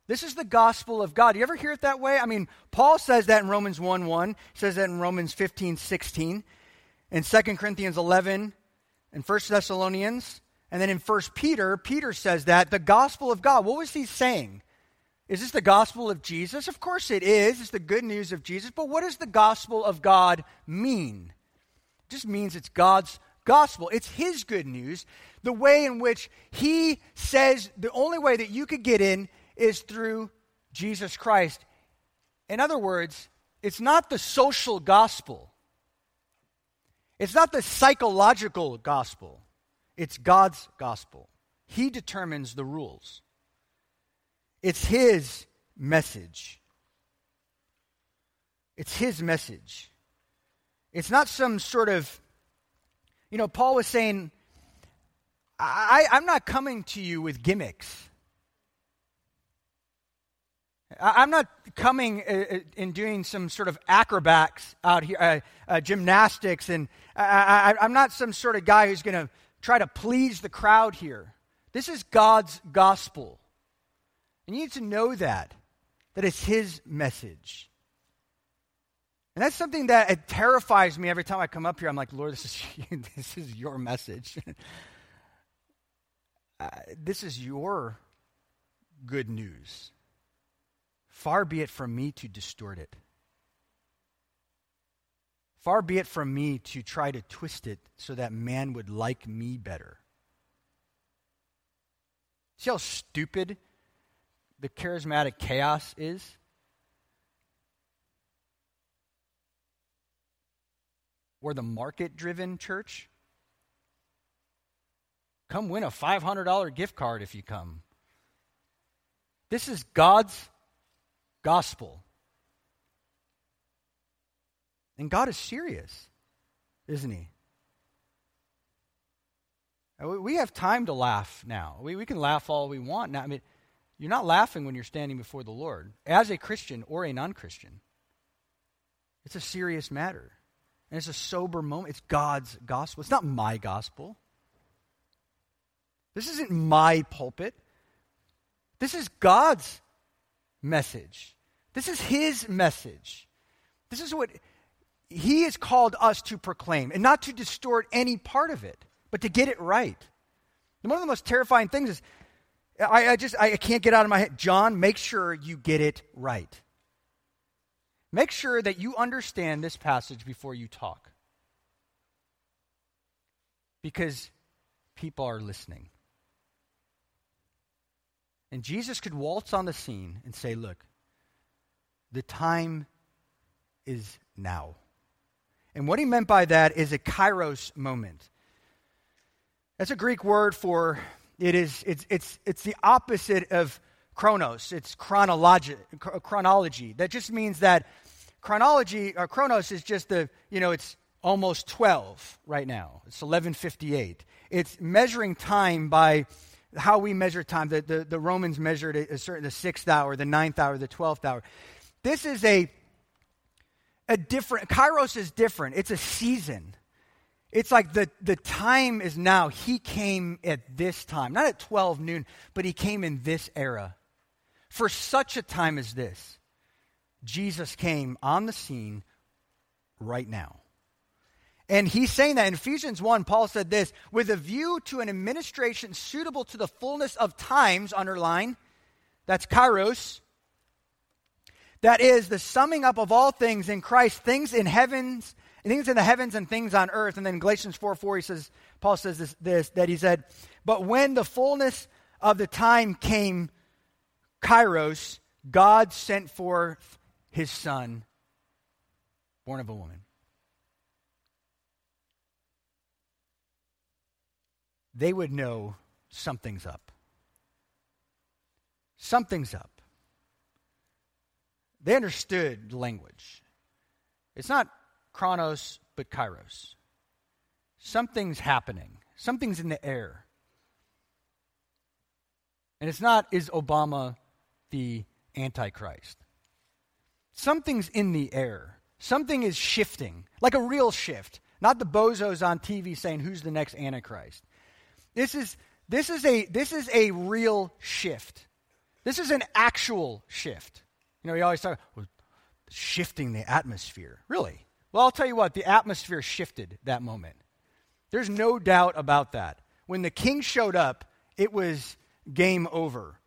This is the gospel of God. You ever hear it that way? I mean, Paul says that in Romans 1 1, says that in Romans 15 16, in 2 Corinthians 11, in 1 Thessalonians, and then in 1 Peter, Peter says that the gospel of God. What was he saying? Is this the gospel of Jesus? Of course it is. It's the good news of Jesus. But what does the gospel of God mean? It just means it's God's gospel. It's his good news. The way in which he says the only way that you could get in is through Jesus Christ. In other words, it's not the social gospel. It's not the psychological gospel. It's God's gospel. He determines the rules. It's His message. It's His message. It's not some sort of, you know, Paul was saying, I, I'm not coming to you with gimmicks. I'm not coming uh, uh, and doing some sort of acrobats out here, uh, uh, gymnastics, and I, am not some sort of guy who's going to try to please the crowd here. This is God's gospel. And you need to know that, that it's His message. And that's something that it terrifies me every time I come up here. I'm like, Lord, this is, this is your message. uh, this is your good news. Far be it from me to distort it. Far be it from me to try to twist it so that man would like me better. See how stupid the charismatic chaos is? Or the market driven church? Come win a $500 gift card if you come. This is God's gospel. And God is serious, isn't He? Uh, we have time to laugh now. We, we can laugh all we want now. I mean, you're not laughing when you're standing before the Lord as a Christian or a non Christian. It's a serious matter. And it's a sober moment. It's God's gospel. It's not my gospel. This isn't my pulpit. This is God's message. This is His message. This is what He has called us to proclaim, and not to distort any part of it, but to get it right. And one of the most terrifying things is I, I just I can't get out of my head. John, make sure you get it right. Make sure that you understand this passage before you talk. Because people are listening. And Jesus could waltz on the scene and say, Look, the time is now. And what he meant by that is a kairos moment. That's a Greek word for it is, it's, it's, it's the opposite of chronos. It's chronology, chronology. That just means that chronology, or chronos is just the, you know, it's almost 12 right now. It's 1158. It's measuring time by how we measure time. The, the, the Romans measured a certain, the sixth hour, the ninth hour, the 12th hour. This is a, a different, kairos is different. It's a season. It's like the, the time is now. He came at this time, not at 12 noon, but he came in this era. For such a time as this, Jesus came on the scene right now. And he's saying that in Ephesians 1, Paul said this with a view to an administration suitable to the fullness of times, underline, that's kairos, that is the summing up of all things in Christ, things in heavens, things in the heavens and things on earth. And then Galatians 4 4, he says, Paul says this, this that he said, But when the fullness of the time came, kairos, God sent forth his son, born of a woman. They would know something's up. Something's up. They understood language. It's not chronos, but kairos. Something's happening, something's in the air. And it's not, is Obama the Antichrist? Something's in the air. Something is shifting, like a real shift, not the bozos on TV saying who's the next Antichrist. This is, this is, a, this is a real shift. This is an actual shift. You know, we always talk well, shifting the atmosphere. Really? Well, I'll tell you what, the atmosphere shifted that moment. There's no doubt about that. When the king showed up, it was game over.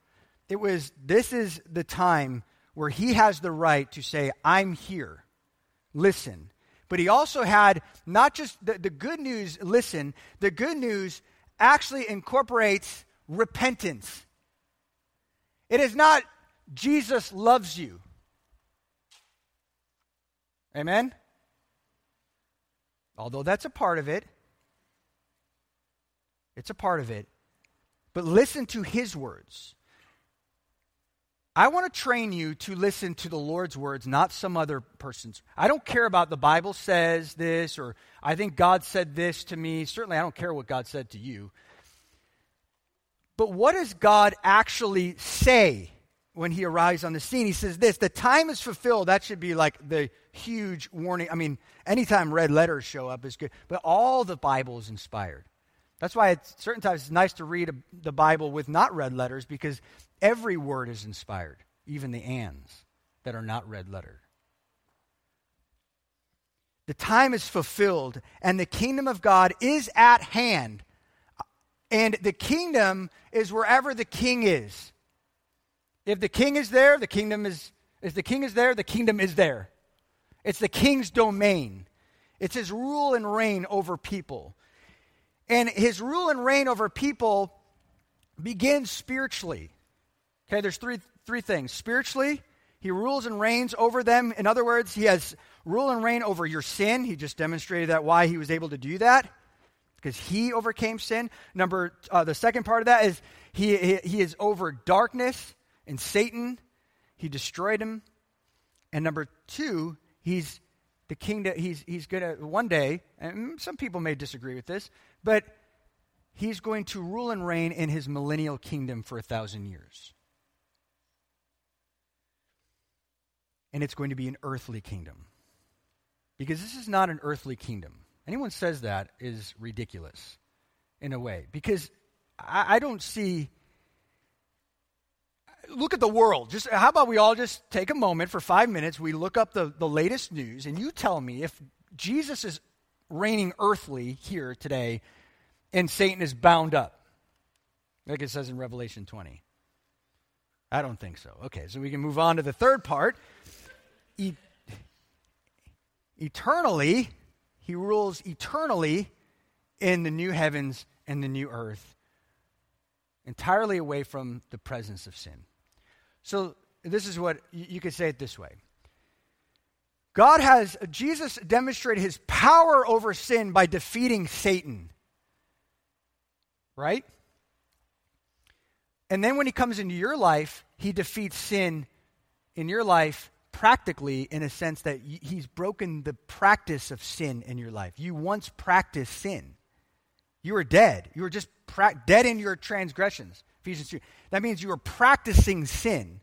It was, this is the time where he has the right to say, I'm here. Listen. But he also had not just the, the good news, listen, the good news actually incorporates repentance. It is not Jesus loves you. Amen? Although that's a part of it, it's a part of it. But listen to his words. I want to train you to listen to the Lord's words, not some other person's. I don't care about the Bible says this or I think God said this to me. Certainly, I don't care what God said to you. But what does God actually say when he arrives on the scene? He says this the time is fulfilled. That should be like the huge warning. I mean, anytime red letters show up is good, but all the Bible is inspired. That's why at certain times it's nice to read a, the Bible with not red letters because Every word is inspired, even the ands that are not red lettered. The time is fulfilled, and the kingdom of God is at hand. And the kingdom is wherever the king is. If the king is there, the kingdom is if the king is there, the kingdom is there. It's the king's domain. It's his rule and reign over people. And his rule and reign over people begins spiritually. Okay, there's three, three things. Spiritually, he rules and reigns over them. In other words, he has rule and reign over your sin. He just demonstrated that why he was able to do that because he overcame sin. Number, uh, the second part of that is he, he, he is over darkness and Satan. He destroyed him. And number two, he's the king that he's, he's going to one day, and some people may disagree with this, but he's going to rule and reign in his millennial kingdom for a thousand years. and it's going to be an earthly kingdom. Because this is not an earthly kingdom. Anyone says that is ridiculous in a way. Because I, I don't see. Look at the world. Just how about we all just take a moment for five minutes? We look up the, the latest news, and you tell me if Jesus is reigning earthly here today and Satan is bound up, like it says in Revelation 20. I don't think so. Okay, so we can move on to the third part e- eternally, he rules eternally in the new heavens and the new earth, entirely away from the presence of sin. So, this is what you could say it this way God has, Jesus demonstrated his power over sin by defeating Satan. Right? And then when he comes into your life, he defeats sin in your life practically in a sense that he's broken the practice of sin in your life. You once practiced sin. You were dead. You were just pra- dead in your transgressions. Ephesians 2. That means you were practicing sin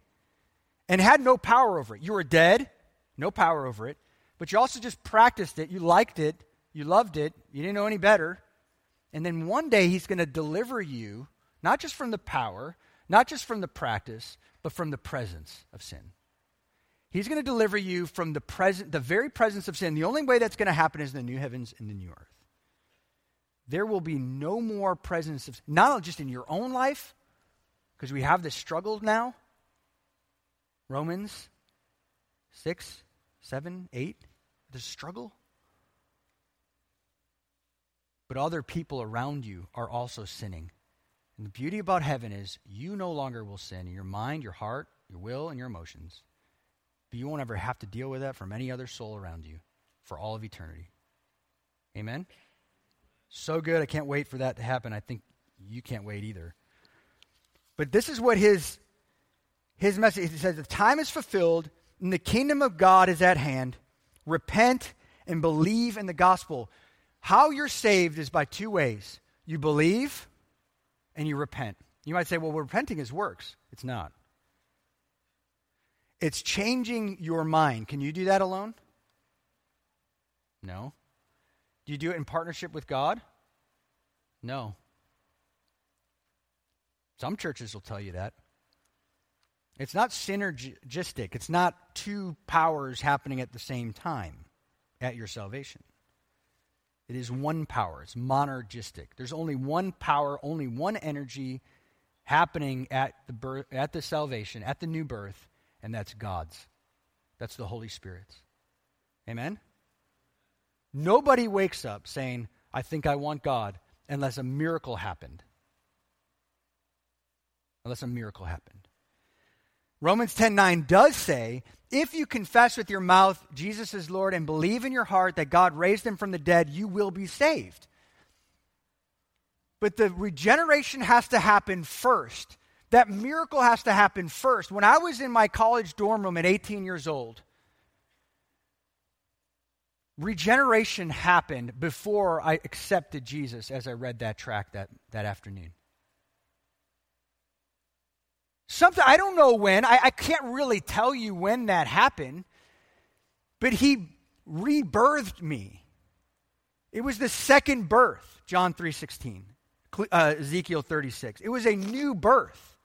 and had no power over it. You were dead, no power over it, but you also just practiced it. You liked it. You loved it. You didn't know any better. And then one day he's going to deliver you, not just from the power, not just from the practice, but from the presence of sin. He's going to deliver you from the present, the very presence of sin. The only way that's going to happen is in the new heavens and the new earth. There will be no more presence of not just in your own life, because we have this struggle now. Romans 6, 7, 8, the struggle. But other people around you are also sinning. And the beauty about heaven is you no longer will sin in your mind, your heart, your will, and your emotions. But you won't ever have to deal with that from any other soul around you for all of eternity. Amen? So good. I can't wait for that to happen. I think you can't wait either. But this is what his, his message he says the time is fulfilled and the kingdom of God is at hand. Repent and believe in the gospel. How you're saved is by two ways you believe and you repent. You might say, well, repenting is works. It's not. It's changing your mind. Can you do that alone? No. Do you do it in partnership with God? No. Some churches will tell you that. It's not synergistic, it's not two powers happening at the same time at your salvation. It is one power, it's monergistic. There's only one power, only one energy happening at the birth, at the salvation, at the new birth, and that's God's. That's the Holy Spirit's. Amen? Nobody wakes up saying, I think I want God, unless a miracle happened. Unless a miracle happened. Romans 10:9 does say, if you confess with your mouth Jesus is Lord and believe in your heart that God raised him from the dead, you will be saved. But the regeneration has to happen first. That miracle has to happen first. When I was in my college dorm room at 18 years old, regeneration happened before I accepted Jesus as I read that track that, that afternoon. Something, I don't know when, I, I can't really tell you when that happened, but he rebirthed me. It was the second birth, John 3.16, uh, Ezekiel 36. It was a new birth.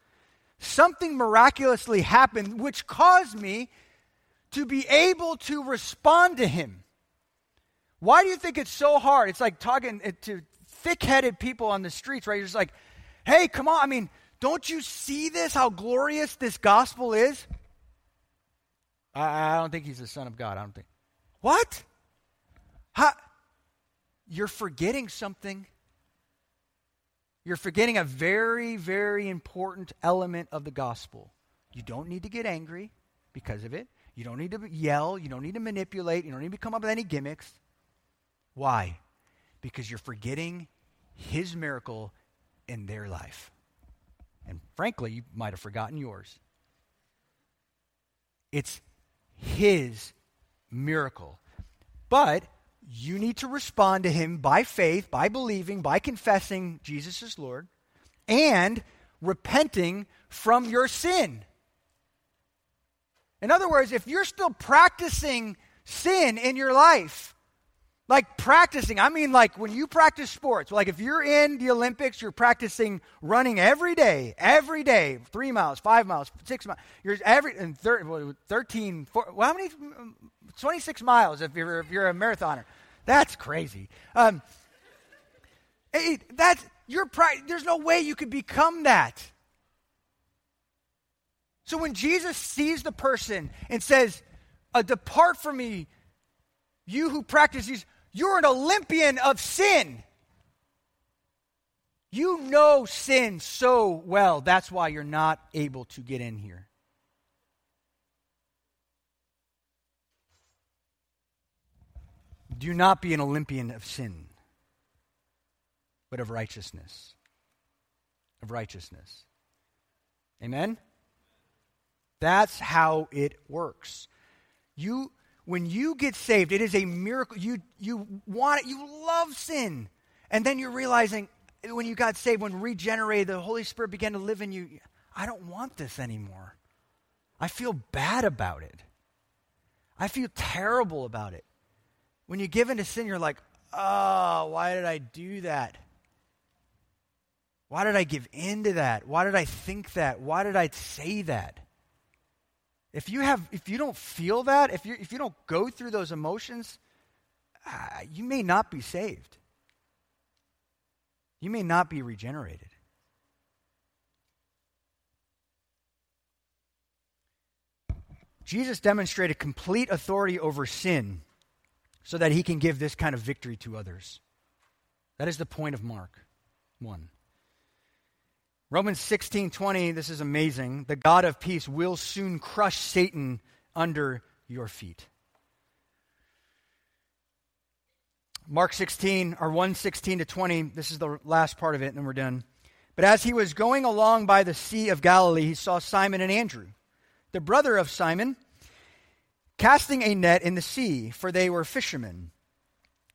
Something miraculously happened which caused me to be able to respond to him. Why do you think it's so hard? It's like talking to thick headed people on the streets, right? You're just like, hey, come on. I mean, don't you see this, how glorious this gospel is? I, I don't think he's the Son of God. I don't think. What? How? You're forgetting something. You're forgetting a very, very important element of the gospel. You don't need to get angry because of it. You don't need to yell. You don't need to manipulate. You don't need to come up with any gimmicks. Why? Because you're forgetting his miracle in their life. And frankly, you might have forgotten yours. It's His miracle. But you need to respond to Him by faith, by believing, by confessing Jesus is Lord, and repenting from your sin. In other words, if you're still practicing sin in your life, like practicing, I mean, like when you practice sports, like if you're in the Olympics, you're practicing running every day, every day, three miles, five miles, six miles. You're every, and thir, 13, four, well, how many? 26 miles if you're, if you're a marathoner. That's crazy. Um, it, that's, you're, there's no way you could become that. So when Jesus sees the person and says, uh, Depart from me, you who practice these, you're an Olympian of sin. You know sin so well. That's why you're not able to get in here. Do not be an Olympian of sin, but of righteousness. Of righteousness. Amen? That's how it works. You when you get saved, it is a miracle. You, you want it, you love sin. And then you're realizing when you got saved, when regenerated, the Holy Spirit began to live in you. I don't want this anymore. I feel bad about it. I feel terrible about it. When you give into sin, you're like, oh, why did I do that? Why did I give in to that? Why did I think that? Why did I say that? If you have, if you don't feel that, if you if you don't go through those emotions, uh, you may not be saved. You may not be regenerated. Jesus demonstrated complete authority over sin so that he can give this kind of victory to others. That is the point of Mark 1. Romans 16:20 this is amazing. The God of peace will soon crush Satan under your feet. Mark 16 or 116 to 20 this is the last part of it and then we're done. But as he was going along by the sea of Galilee he saw Simon and Andrew, the brother of Simon, casting a net in the sea, for they were fishermen.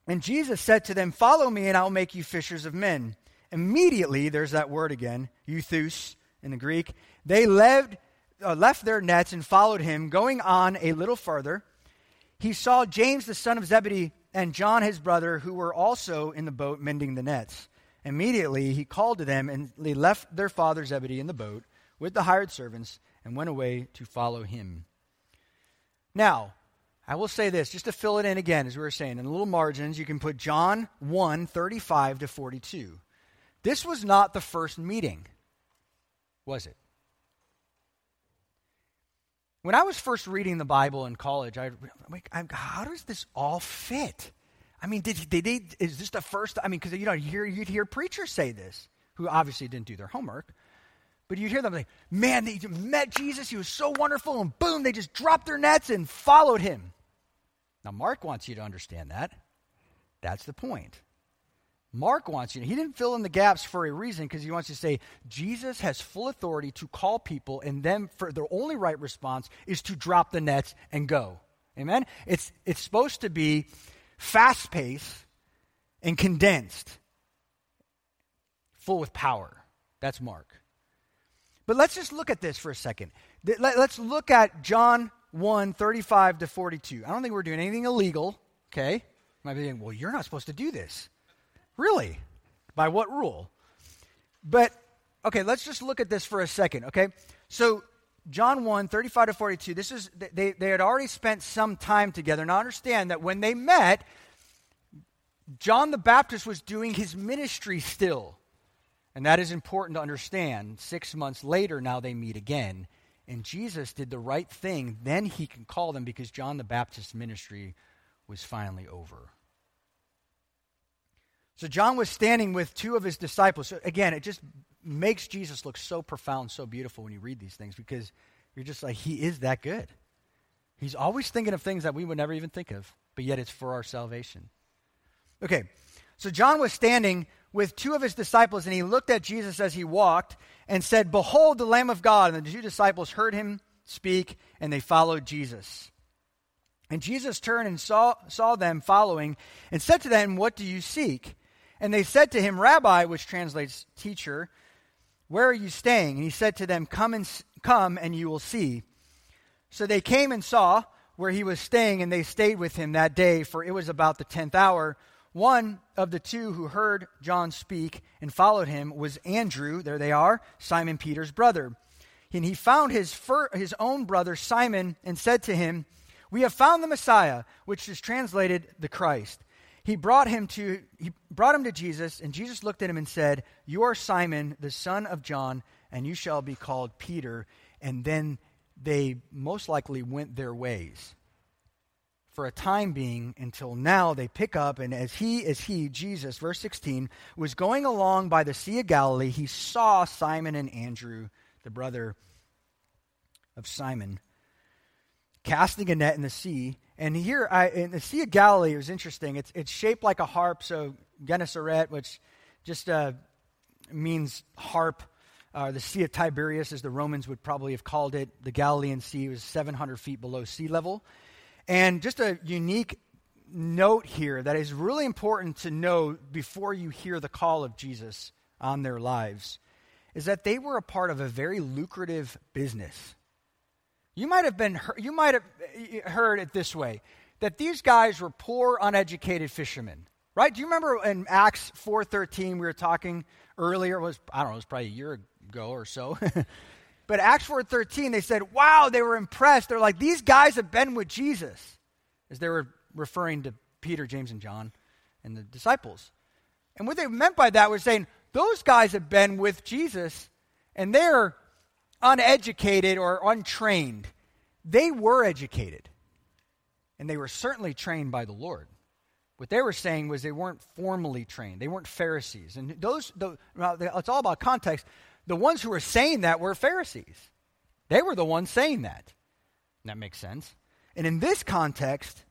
And Jesus said to them, "Follow me and I'll make you fishers of men." Immediately, there's that word again, euthus in the Greek. They left, uh, left their nets and followed him. Going on a little further, he saw James the son of Zebedee and John his brother, who were also in the boat mending the nets. Immediately, he called to them, and they left their father Zebedee in the boat with the hired servants and went away to follow him. Now, I will say this, just to fill it in again, as we were saying, in the little margins, you can put John 1 35 to 42. This was not the first meeting, was it? When I was first reading the Bible in college, I, like, how does this all fit? I mean, did, did they, is this the first? I mean, because you know, you hear, you'd hear preachers say this, who obviously didn't do their homework, but you'd hear them like, man, they met Jesus, he was so wonderful, and boom, they just dropped their nets and followed him. Now, Mark wants you to understand that. That's the point. Mark wants you, he didn't fill in the gaps for a reason because he wants you to say, Jesus has full authority to call people, and then for their only right response is to drop the nets and go. Amen? It's, it's supposed to be fast paced and condensed, full with power. That's Mark. But let's just look at this for a second. Let's look at John 1 35 to 42. I don't think we're doing anything illegal, okay? You might be thinking, well, you're not supposed to do this. Really? By what rule? But, okay, let's just look at this for a second, okay? So, John 1, 35 to 42, this is, they, they had already spent some time together. Now, understand that when they met, John the Baptist was doing his ministry still. And that is important to understand. Six months later, now they meet again. And Jesus did the right thing. Then he can call them because John the Baptist's ministry was finally over. So John was standing with two of his disciples. So again, it just makes Jesus look so profound, so beautiful when you read these things because you're just like, he is that good. He's always thinking of things that we would never even think of, but yet it's for our salvation. Okay, so John was standing with two of his disciples, and he looked at Jesus as he walked and said, Behold the Lamb of God. And the two disciples heard him speak, and they followed Jesus. And Jesus turned and saw, saw them following and said to them, What do you seek? And they said to him, Rabbi, which translates teacher, where are you staying? And he said to them, Come and come and you will see. So they came and saw where he was staying, and they stayed with him that day, for it was about the tenth hour. One of the two who heard John speak and followed him was Andrew, there they are, Simon Peter's brother. And he found his, fir- his own brother Simon and said to him, We have found the Messiah, which is translated the Christ he brought him to he brought him to Jesus, and Jesus looked at him and said, "You are Simon, the son of John, and you shall be called Peter." And then they most likely went their ways for a time being until now they pick up and as he as he jesus verse 16 was going along by the sea of galilee he saw simon and andrew the brother of simon casting a net in the sea and here, I, in the Sea of Galilee, it was interesting. It's, it's shaped like a harp, so Gennesaret, which just uh, means harp. Uh, the Sea of Tiberias, as the Romans would probably have called it, the Galilean Sea was 700 feet below sea level. And just a unique note here that is really important to know before you hear the call of Jesus on their lives is that they were a part of a very lucrative business. You might have been you might have eh, heard it this way that these guys were poor uneducated fishermen. Right? Do you remember in Acts 4:13 we were talking earlier it was I don't know, it was probably a year ago or so. But Acts 4.13, they said, wow, they were impressed. They're like, these guys have been with Jesus. As they were referring to Peter, James, and John and the disciples. And what they meant by that was saying, those guys have been with Jesus and they're uneducated or untrained. They were educated. And they were certainly trained by the Lord. What they were saying was they weren't formally trained. They weren't Pharisees. And those, the, it's all about context. The ones who were saying that were Pharisees. They were the ones saying that. That makes sense. And in this context,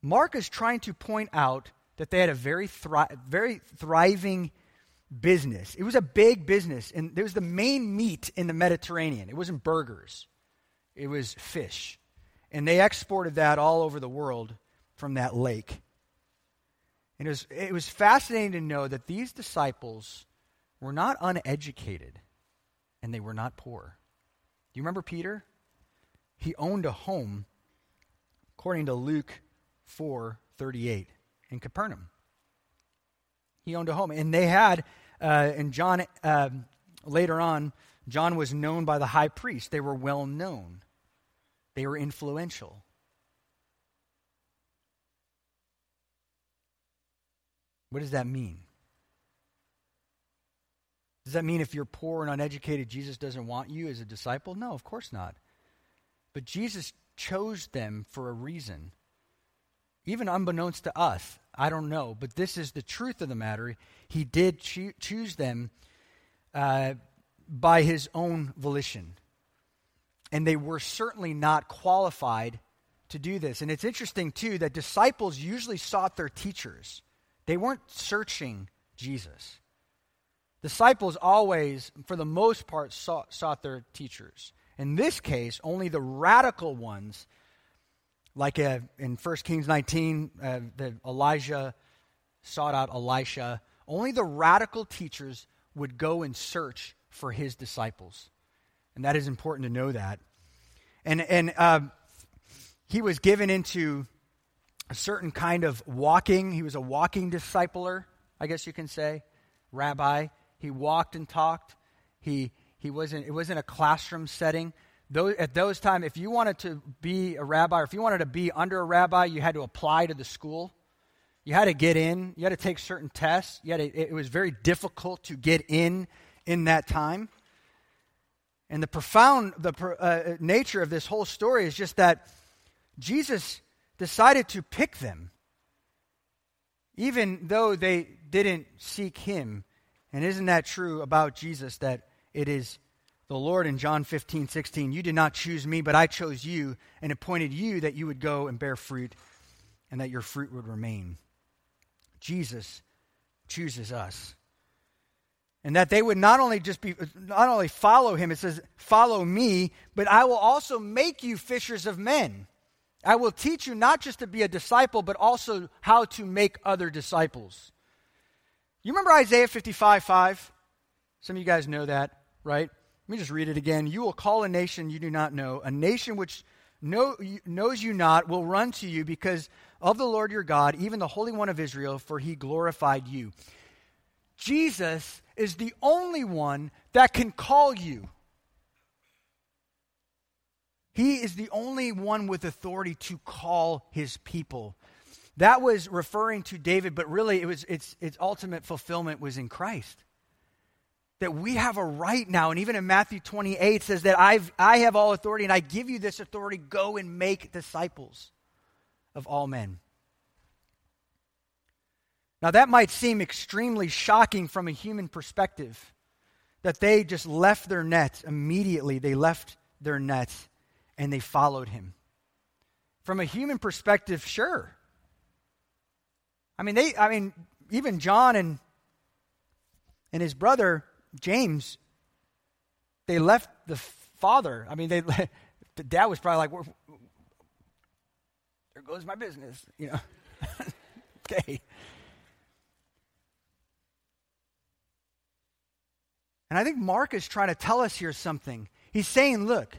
Mark is trying to point out that they had a very, thri- very thriving business. It was a big business, and it was the main meat in the Mediterranean. It wasn't burgers, it was fish. And they exported that all over the world from that lake. And it was, it was fascinating to know that these disciples were not uneducated and they were not poor. Do you remember Peter? He owned a home, according to Luke 4 38, in Capernaum. He owned a home. And they had, uh, and John, uh, later on, John was known by the high priest. They were well known, they were influential. What does that mean? Does that mean if you're poor and uneducated, Jesus doesn't want you as a disciple? No, of course not. But Jesus chose them for a reason. Even unbeknownst to us, I don't know, but this is the truth of the matter. He did cho- choose them uh, by his own volition. And they were certainly not qualified to do this. And it's interesting, too, that disciples usually sought their teachers. They weren't searching Jesus. Disciples always, for the most part, sought, sought their teachers. In this case, only the radical ones, like uh, in 1 Kings 19, uh, the Elijah sought out Elisha, only the radical teachers would go and search for his disciples. And that is important to know that. And, and uh, he was given into a certain kind of walking. He was a walking discipler, I guess you can say, rabbi. He walked and talked. He, he wasn't, it wasn't a classroom setting. Those, at those times, if you wanted to be a rabbi, or if you wanted to be under a rabbi, you had to apply to the school. You had to get in. You had to take certain tests. You to, it was very difficult to get in in that time. And the profound the uh, nature of this whole story is just that Jesus decided to pick them, even though they didn't seek him. And isn't that true about Jesus that it is the Lord in John 15, 16? You did not choose me, but I chose you and appointed you that you would go and bear fruit and that your fruit would remain. Jesus chooses us. And that they would not only just be, not only follow him, it says, follow me, but I will also make you fishers of men. I will teach you not just to be a disciple, but also how to make other disciples. You remember Isaiah 55 5? Some of you guys know that, right? Let me just read it again. You will call a nation you do not know, a nation which know, knows you not will run to you because of the Lord your God, even the Holy One of Israel, for he glorified you. Jesus is the only one that can call you. He is the only one with authority to call his people. That was referring to David, but really it was its, its ultimate fulfillment was in Christ. That we have a right now, and even in Matthew 28 says that I've, I have all authority and I give you this authority. Go and make disciples of all men. Now, that might seem extremely shocking from a human perspective that they just left their net immediately. They left their net and they followed him. From a human perspective, sure. I mean, they, I mean, even John and, and his brother, James, they left the father. I mean, they, the dad was probably like, there goes my business, you know. okay. And I think Mark is trying to tell us here something. He's saying, look,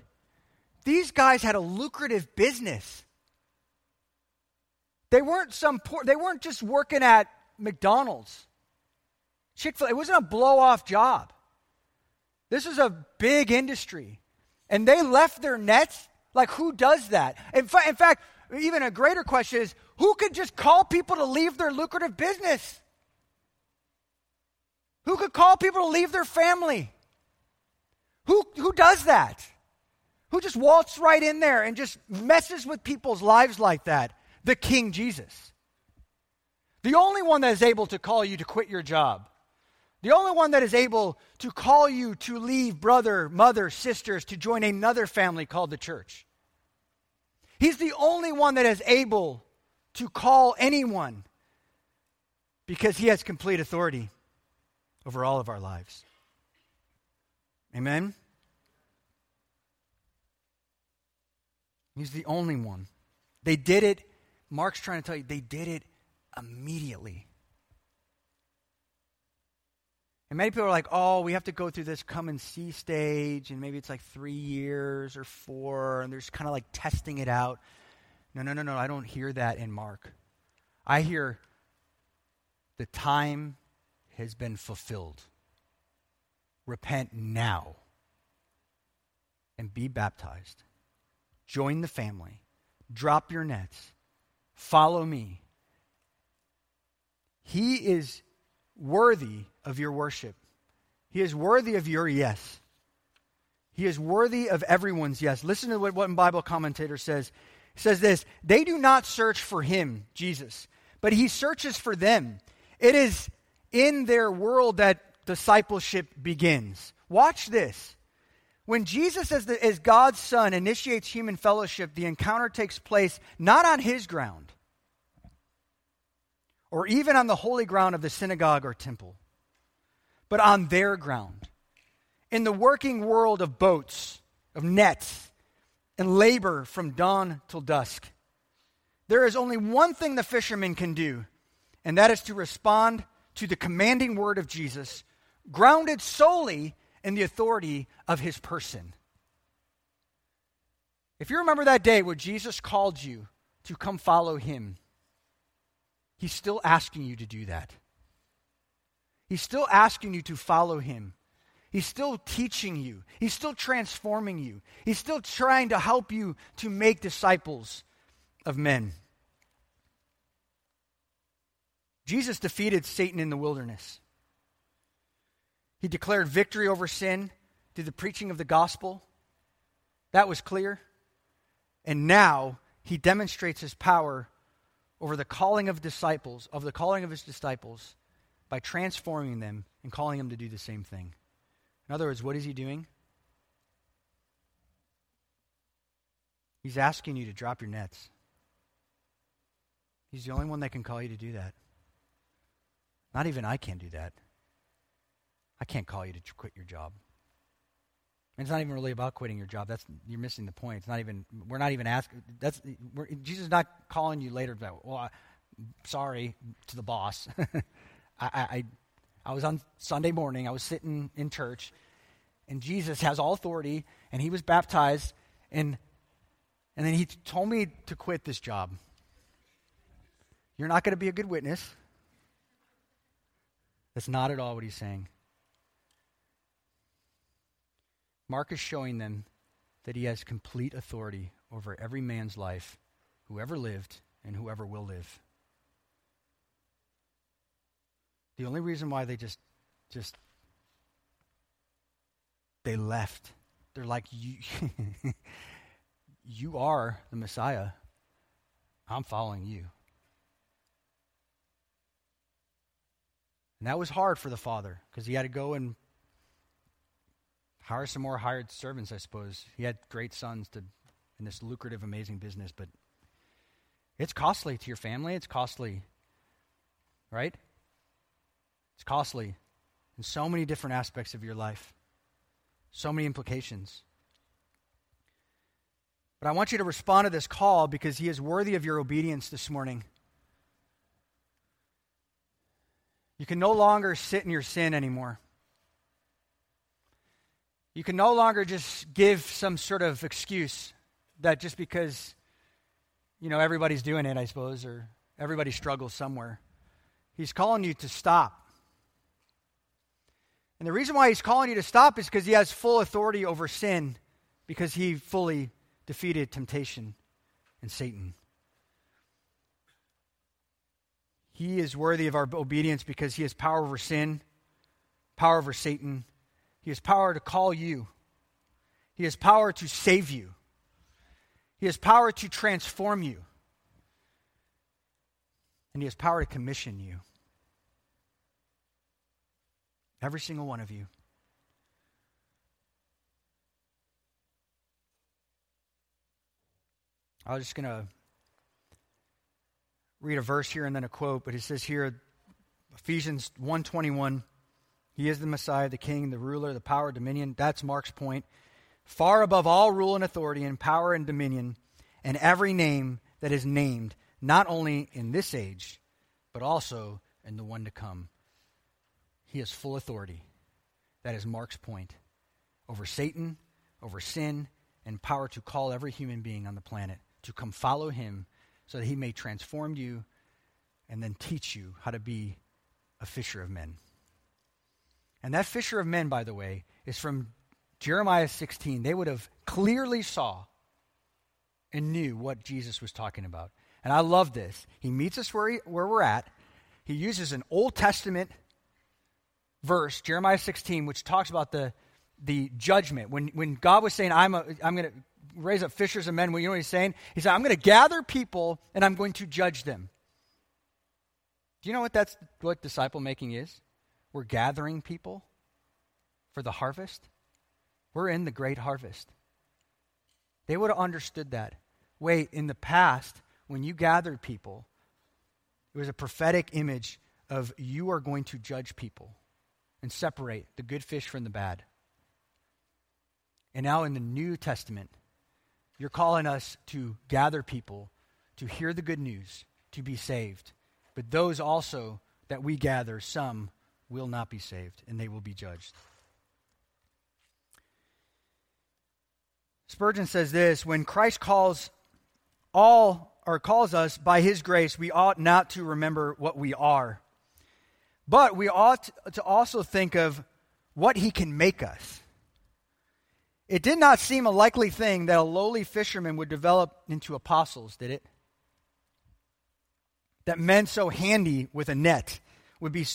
these guys had a lucrative business. They weren't some poor, they weren't just working at McDonald's. Chick fil A, it wasn't a blow off job. This is a big industry. And they left their nets. Like, who does that? In, fa- in fact, even a greater question is who could just call people to leave their lucrative business? Who could call people to leave their family? Who, who does that? Who just waltz right in there and just messes with people's lives like that? The King Jesus. The only one that is able to call you to quit your job. The only one that is able to call you to leave brother, mother, sisters to join another family called the church. He's the only one that is able to call anyone because he has complete authority over all of our lives. Amen? He's the only one. They did it, Mark's trying to tell you, they did it immediately. And many people are like, oh, we have to go through this come and see stage, and maybe it's like three years or four, and they're just kind of like testing it out. No, no, no, no, I don't hear that in Mark. I hear the time has been fulfilled. Repent now and be baptized. Join the family. Drop your nets. Follow me. He is worthy of your worship. He is worthy of your yes. He is worthy of everyone's yes. Listen to what one Bible commentator says. He says this They do not search for him, Jesus, but he searches for them. It is in their world that discipleship begins. Watch this. When Jesus, as, the, as God's Son, initiates human fellowship, the encounter takes place not on his ground or even on the holy ground of the synagogue or temple, but on their ground. In the working world of boats, of nets, and labor from dawn till dusk, there is only one thing the fisherman can do, and that is to respond to the commanding word of Jesus, grounded solely in the authority of his person. If you remember that day where Jesus called you to come follow him, he's still asking you to do that. He's still asking you to follow him. He's still teaching you. He's still transforming you. He's still trying to help you to make disciples of men. Jesus defeated Satan in the wilderness. He declared victory over sin through the preaching of the gospel. That was clear. And now he demonstrates his power over the calling of disciples, of the calling of his disciples, by transforming them and calling them to do the same thing. In other words, what is he doing? He's asking you to drop your nets. He's the only one that can call you to do that. Not even I can do that. I can't call you to quit your job. It's not even really about quitting your job. That's you're missing the point. It's not even. We're not even asking. That's Jesus is not calling you later. Well, I, sorry to the boss. I, I I was on Sunday morning. I was sitting in church, and Jesus has all authority, and he was baptized, and and then he told me to quit this job. You're not going to be a good witness. That's not at all what he's saying. Mark is showing them that he has complete authority over every man's life, whoever lived and whoever will live. The only reason why they just just they left. They're like you you are the Messiah. I'm following you. And that was hard for the father because he had to go and hire some more hired servants, I suppose. He had great sons to in this lucrative, amazing business, but it's costly to your family. It's costly, right? It's costly in so many different aspects of your life, so many implications. But I want you to respond to this call because he is worthy of your obedience this morning. You can no longer sit in your sin anymore. You can no longer just give some sort of excuse that just because, you know, everybody's doing it, I suppose, or everybody struggles somewhere. He's calling you to stop. And the reason why he's calling you to stop is because he has full authority over sin, because he fully defeated temptation and Satan. He is worthy of our obedience because he has power over sin, power over Satan. He has power to call you, he has power to save you, he has power to transform you, and he has power to commission you. Every single one of you. I was just going to read a verse here and then a quote, but it says here Ephesians 1:21 He is the Messiah, the king, the ruler, the power, dominion. That's Mark's point. Far above all rule and authority and power and dominion and every name that is named, not only in this age, but also in the one to come. He has full authority. That is Mark's point over Satan, over sin, and power to call every human being on the planet to come follow him so that he may transform you and then teach you how to be a fisher of men. And that fisher of men, by the way, is from Jeremiah 16. They would have clearly saw and knew what Jesus was talking about. And I love this. He meets us where, he, where we're at. He uses an Old Testament verse, Jeremiah 16, which talks about the, the judgment. When, when God was saying, I'm, I'm going to raise up fishers of men. Well, you know what he's saying? He said, I'm going to gather people and I'm going to judge them. Do you know what that's what disciple making is? We're gathering people for the harvest. We're in the great harvest. They would have understood that. Wait, in the past, when you gathered people, it was a prophetic image of you are going to judge people and separate the good fish from the bad. And now in the New Testament, you're calling us to gather people, to hear the good news, to be saved. But those also that we gather, some will not be saved, and they will be judged. Spurgeon says this when Christ calls all or calls us by his grace, we ought not to remember what we are. But we ought to also think of what he can make us. It did not seem a likely thing that a lowly fisherman would develop into apostles, did it? That men so handy with a net would be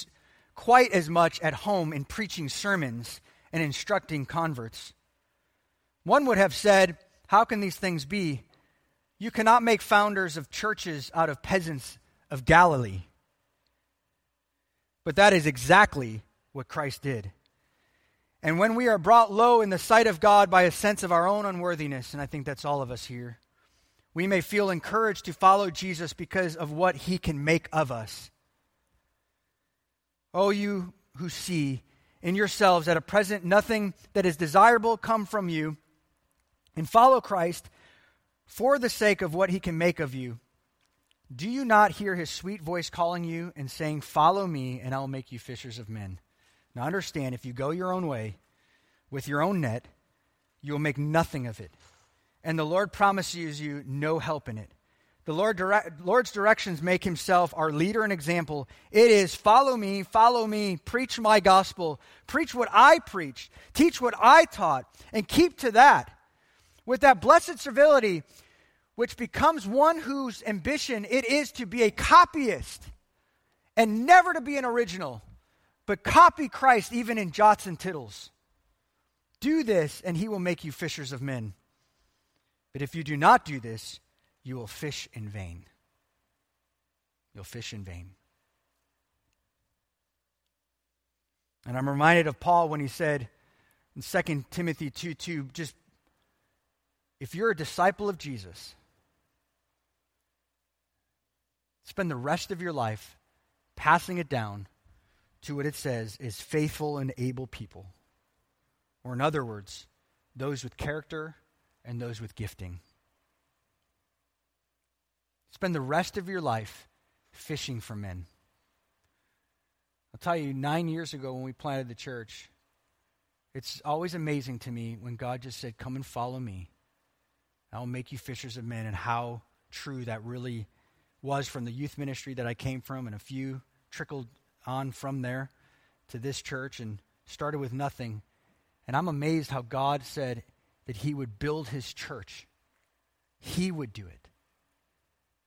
quite as much at home in preaching sermons and instructing converts. One would have said, How can these things be? You cannot make founders of churches out of peasants of Galilee. But that is exactly what Christ did. And when we are brought low in the sight of God by a sense of our own unworthiness, and I think that's all of us here, we may feel encouraged to follow Jesus because of what he can make of us. Oh, you who see in yourselves at a present nothing that is desirable come from you, and follow Christ for the sake of what he can make of you. Do you not hear his sweet voice calling you and saying, Follow me, and I will make you fishers of men? Now understand, if you go your own way with your own net, you will make nothing of it. And the Lord promises you no help in it. The Lord Lord's directions make himself our leader and example. It is follow me, follow me, preach my gospel, preach what I preached, teach what I taught, and keep to that. With that blessed servility, which becomes one whose ambition it is to be a copyist and never to be an original but copy Christ even in jots and tittles. Do this, and he will make you fishers of men. But if you do not do this, you will fish in vain. You'll fish in vain. And I'm reminded of Paul when he said in 2 Timothy 2 2, just if you're a disciple of Jesus, spend the rest of your life passing it down to what it says is faithful and able people. Or, in other words, those with character and those with gifting. Spend the rest of your life fishing for men. I'll tell you, nine years ago when we planted the church, it's always amazing to me when God just said, Come and follow me. I'll make you fishers of men, and how true that really was from the youth ministry that I came from, and a few trickled on from there to this church and started with nothing. And I'm amazed how God said that He would build His church. He would do it.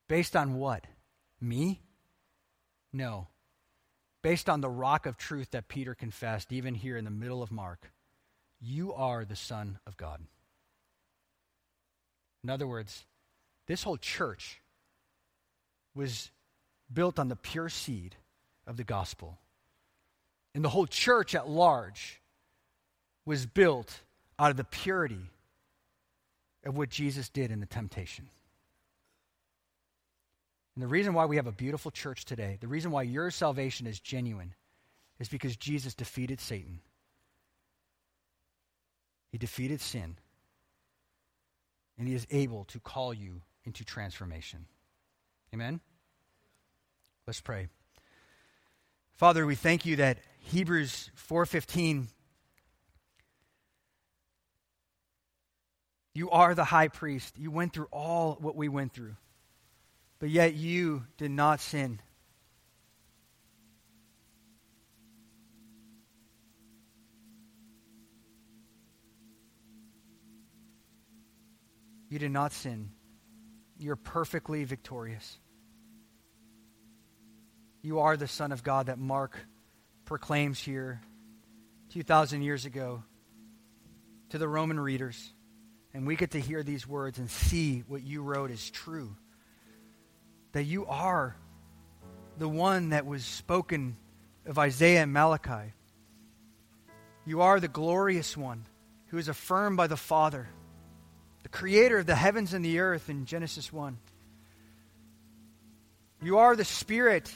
Based on what? Me? No. Based on the rock of truth that Peter confessed, even here in the middle of Mark. You are the Son of God. In other words, this whole church was built on the pure seed of the gospel. And the whole church at large was built out of the purity of what Jesus did in the temptation. And the reason why we have a beautiful church today, the reason why your salvation is genuine, is because Jesus defeated Satan. He defeated sin. And he is able to call you into transformation. Amen? Let's pray. Father, we thank you that Hebrews 4:15 You are the high priest. You went through all what we went through. But yet you did not sin. You did not sin. You're perfectly victorious. You are the Son of God that Mark proclaims here 2,000 years ago to the Roman readers. And we get to hear these words and see what you wrote is true. That you are the one that was spoken of Isaiah and Malachi. You are the glorious one who is affirmed by the Father the creator of the heavens and the earth in Genesis 1. You are the Spirit.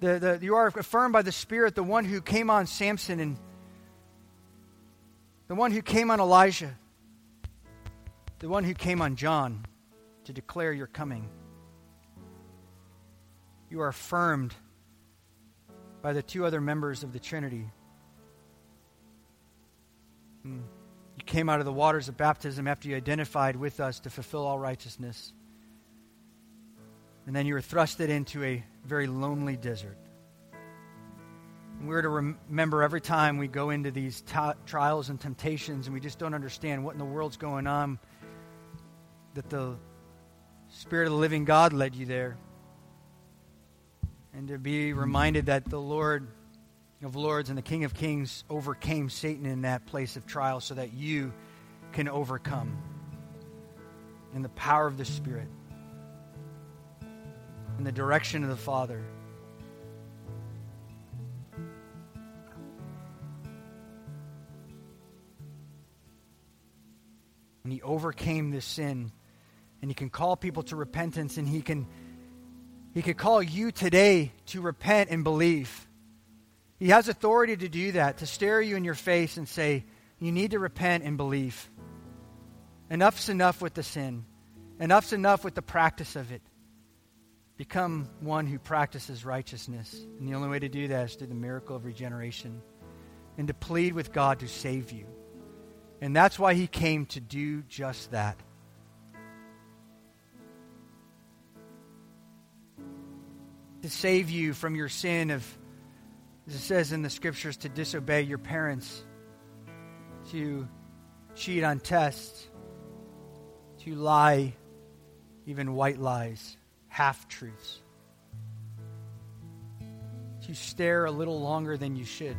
The, the, you are affirmed by the Spirit, the one who came on Samson and the one who came on Elijah, the one who came on John to declare your coming. You are affirmed by the two other members of the Trinity. Hmm. You came out of the waters of baptism after you identified with us to fulfill all righteousness. And then you were thrusted into a very lonely desert. And we're to rem- remember every time we go into these trials and temptations and we just don't understand what in the world's going on, that the Spirit of the living God led you there. And to be reminded that the Lord of Lords and the King of Kings overcame Satan in that place of trial so that you can overcome in the power of the Spirit, in the direction of the Father. And he overcame this sin, and he can call people to repentance, and he can he could call you today to repent and believe. He has authority to do that, to stare you in your face and say, You need to repent and believe. Enough's enough with the sin, enough's enough with the practice of it. Become one who practices righteousness. And the only way to do that is through the miracle of regeneration and to plead with God to save you. And that's why he came to do just that. To save you from your sin of as it says in the scriptures, to disobey your parents, to cheat on tests, to lie, even white lies, half truths, to stare a little longer than you should.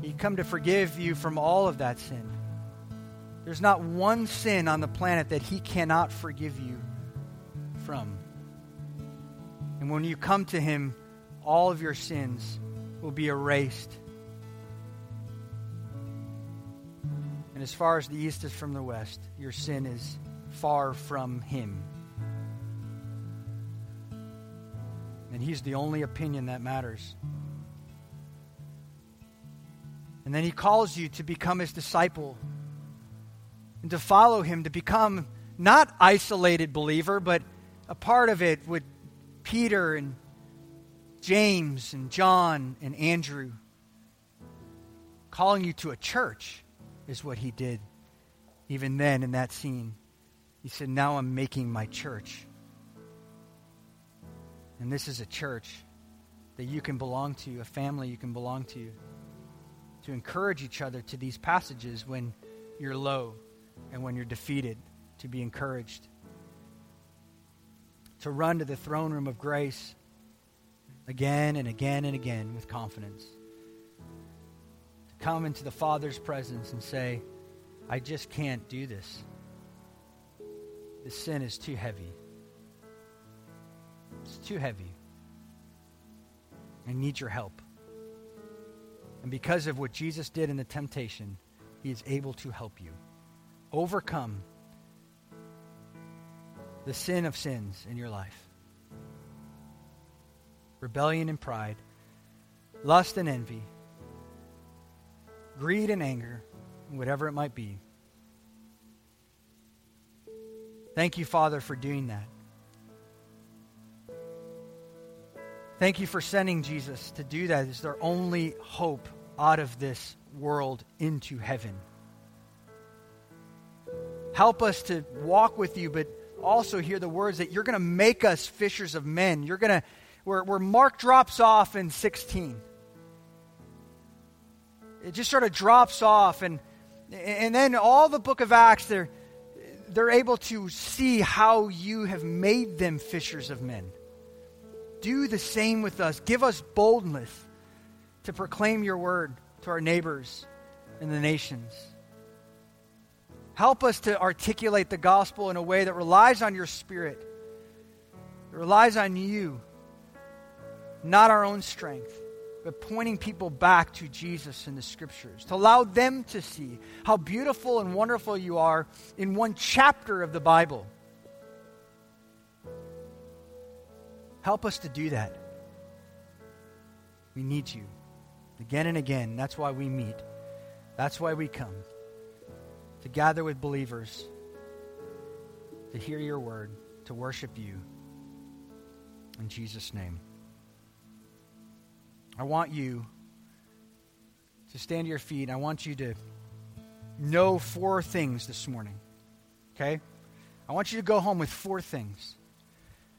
He come to forgive you from all of that sin. There's not one sin on the planet that He cannot forgive you from. And when you come to Him, all of your sins will be erased. And as far as the east is from the west, your sin is far from Him. And He's the only opinion that matters. And then He calls you to become His disciple and to follow Him, to become not isolated believer, but a part of it with Peter and James and John and Andrew. Calling you to a church is what he did even then in that scene. He said, Now I'm making my church. And this is a church that you can belong to, a family you can belong to, to encourage each other to these passages when you're low and when you're defeated, to be encouraged, to run to the throne room of grace again and again and again with confidence, to come into the Father's presence and say, I just can't do this. The sin is too heavy. It's too heavy. I need your help. And because of what Jesus did in the temptation, he is able to help you overcome the sin of sins in your life rebellion and pride, lust and envy, greed and anger, whatever it might be. Thank you, Father, for doing that. Thank you for sending Jesus to do that. It's their only hope out of this world into heaven. Help us to walk with you, but also hear the words that you're going to make us fishers of men. You're going to, where, where Mark drops off in 16. It just sort of drops off, and, and then all the book of Acts, they're, they're able to see how you have made them fishers of men do the same with us. Give us boldness to proclaim your word to our neighbors and the nations. Help us to articulate the gospel in a way that relies on your spirit, that relies on you, not our own strength, but pointing people back to Jesus in the scriptures, to allow them to see how beautiful and wonderful you are in one chapter of the Bible Help us to do that. We need you again and again. That's why we meet. That's why we come to gather with believers, to hear your word, to worship you. In Jesus' name. I want you to stand to your feet. I want you to know four things this morning. Okay? I want you to go home with four things.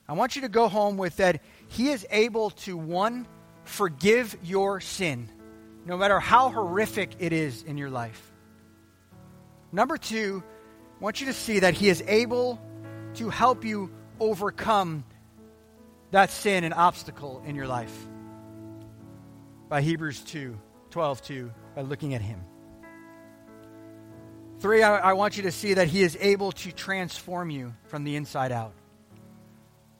I want you to go home with that He is able to, one, forgive your sin, no matter how horrific it is in your life. Number two, I want you to see that He is able to help you overcome that sin and obstacle in your life by Hebrews 2 12 2, by looking at Him. Three, I, I want you to see that He is able to transform you from the inside out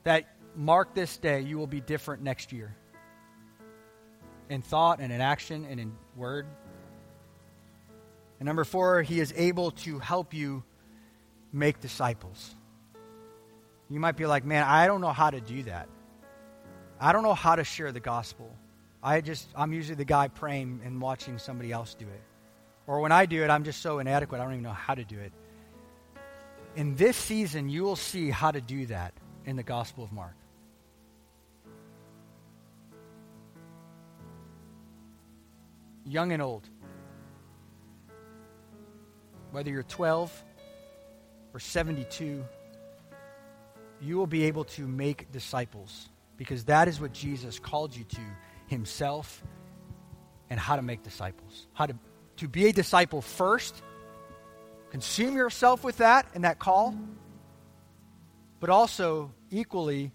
that mark this day, you will be different next year in thought and in action and in word. And number four, he is able to help you make disciples. You might be like, man, I don't know how to do that. I don't know how to share the gospel. I just, I'm usually the guy praying and watching somebody else do it. Or when I do it, I'm just so inadequate, I don't even know how to do it. In this season, you will see how to do that in the Gospel of Mark. Young and old. Whether you're 12 or 72, you will be able to make disciples because that is what Jesus called you to himself and how to make disciples. How to, to be a disciple first, consume yourself with that and that call, but also equally,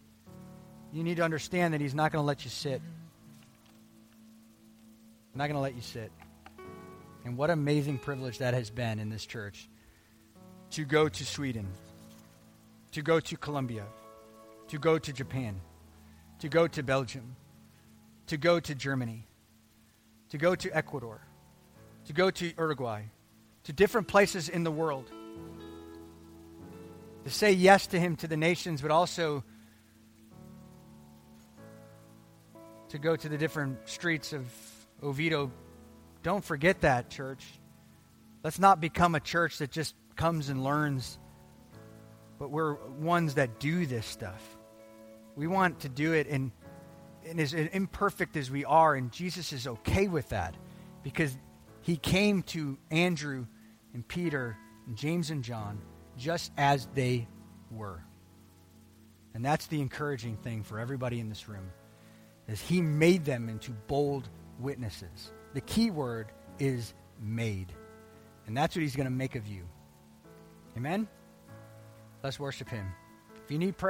you need to understand that He's not going to let you sit. not going to let you sit. And what amazing privilege that has been in this church to go to Sweden, to go to Colombia, to go to Japan, to go to Belgium, to go to Germany, to go to Ecuador, to go to Uruguay, to different places in the world to say yes to him to the nations, but also to go to the different streets of Oviedo. Don't forget that, church. Let's not become a church that just comes and learns, but we're ones that do this stuff. We want to do it, and, as imperfect as we are, and Jesus is okay with that because he came to Andrew and Peter and James and John just as they were. And that's the encouraging thing for everybody in this room is he made them into bold witnesses. The key word is made. And that's what he's going to make of you. Amen? Let's worship him. If you need prayer,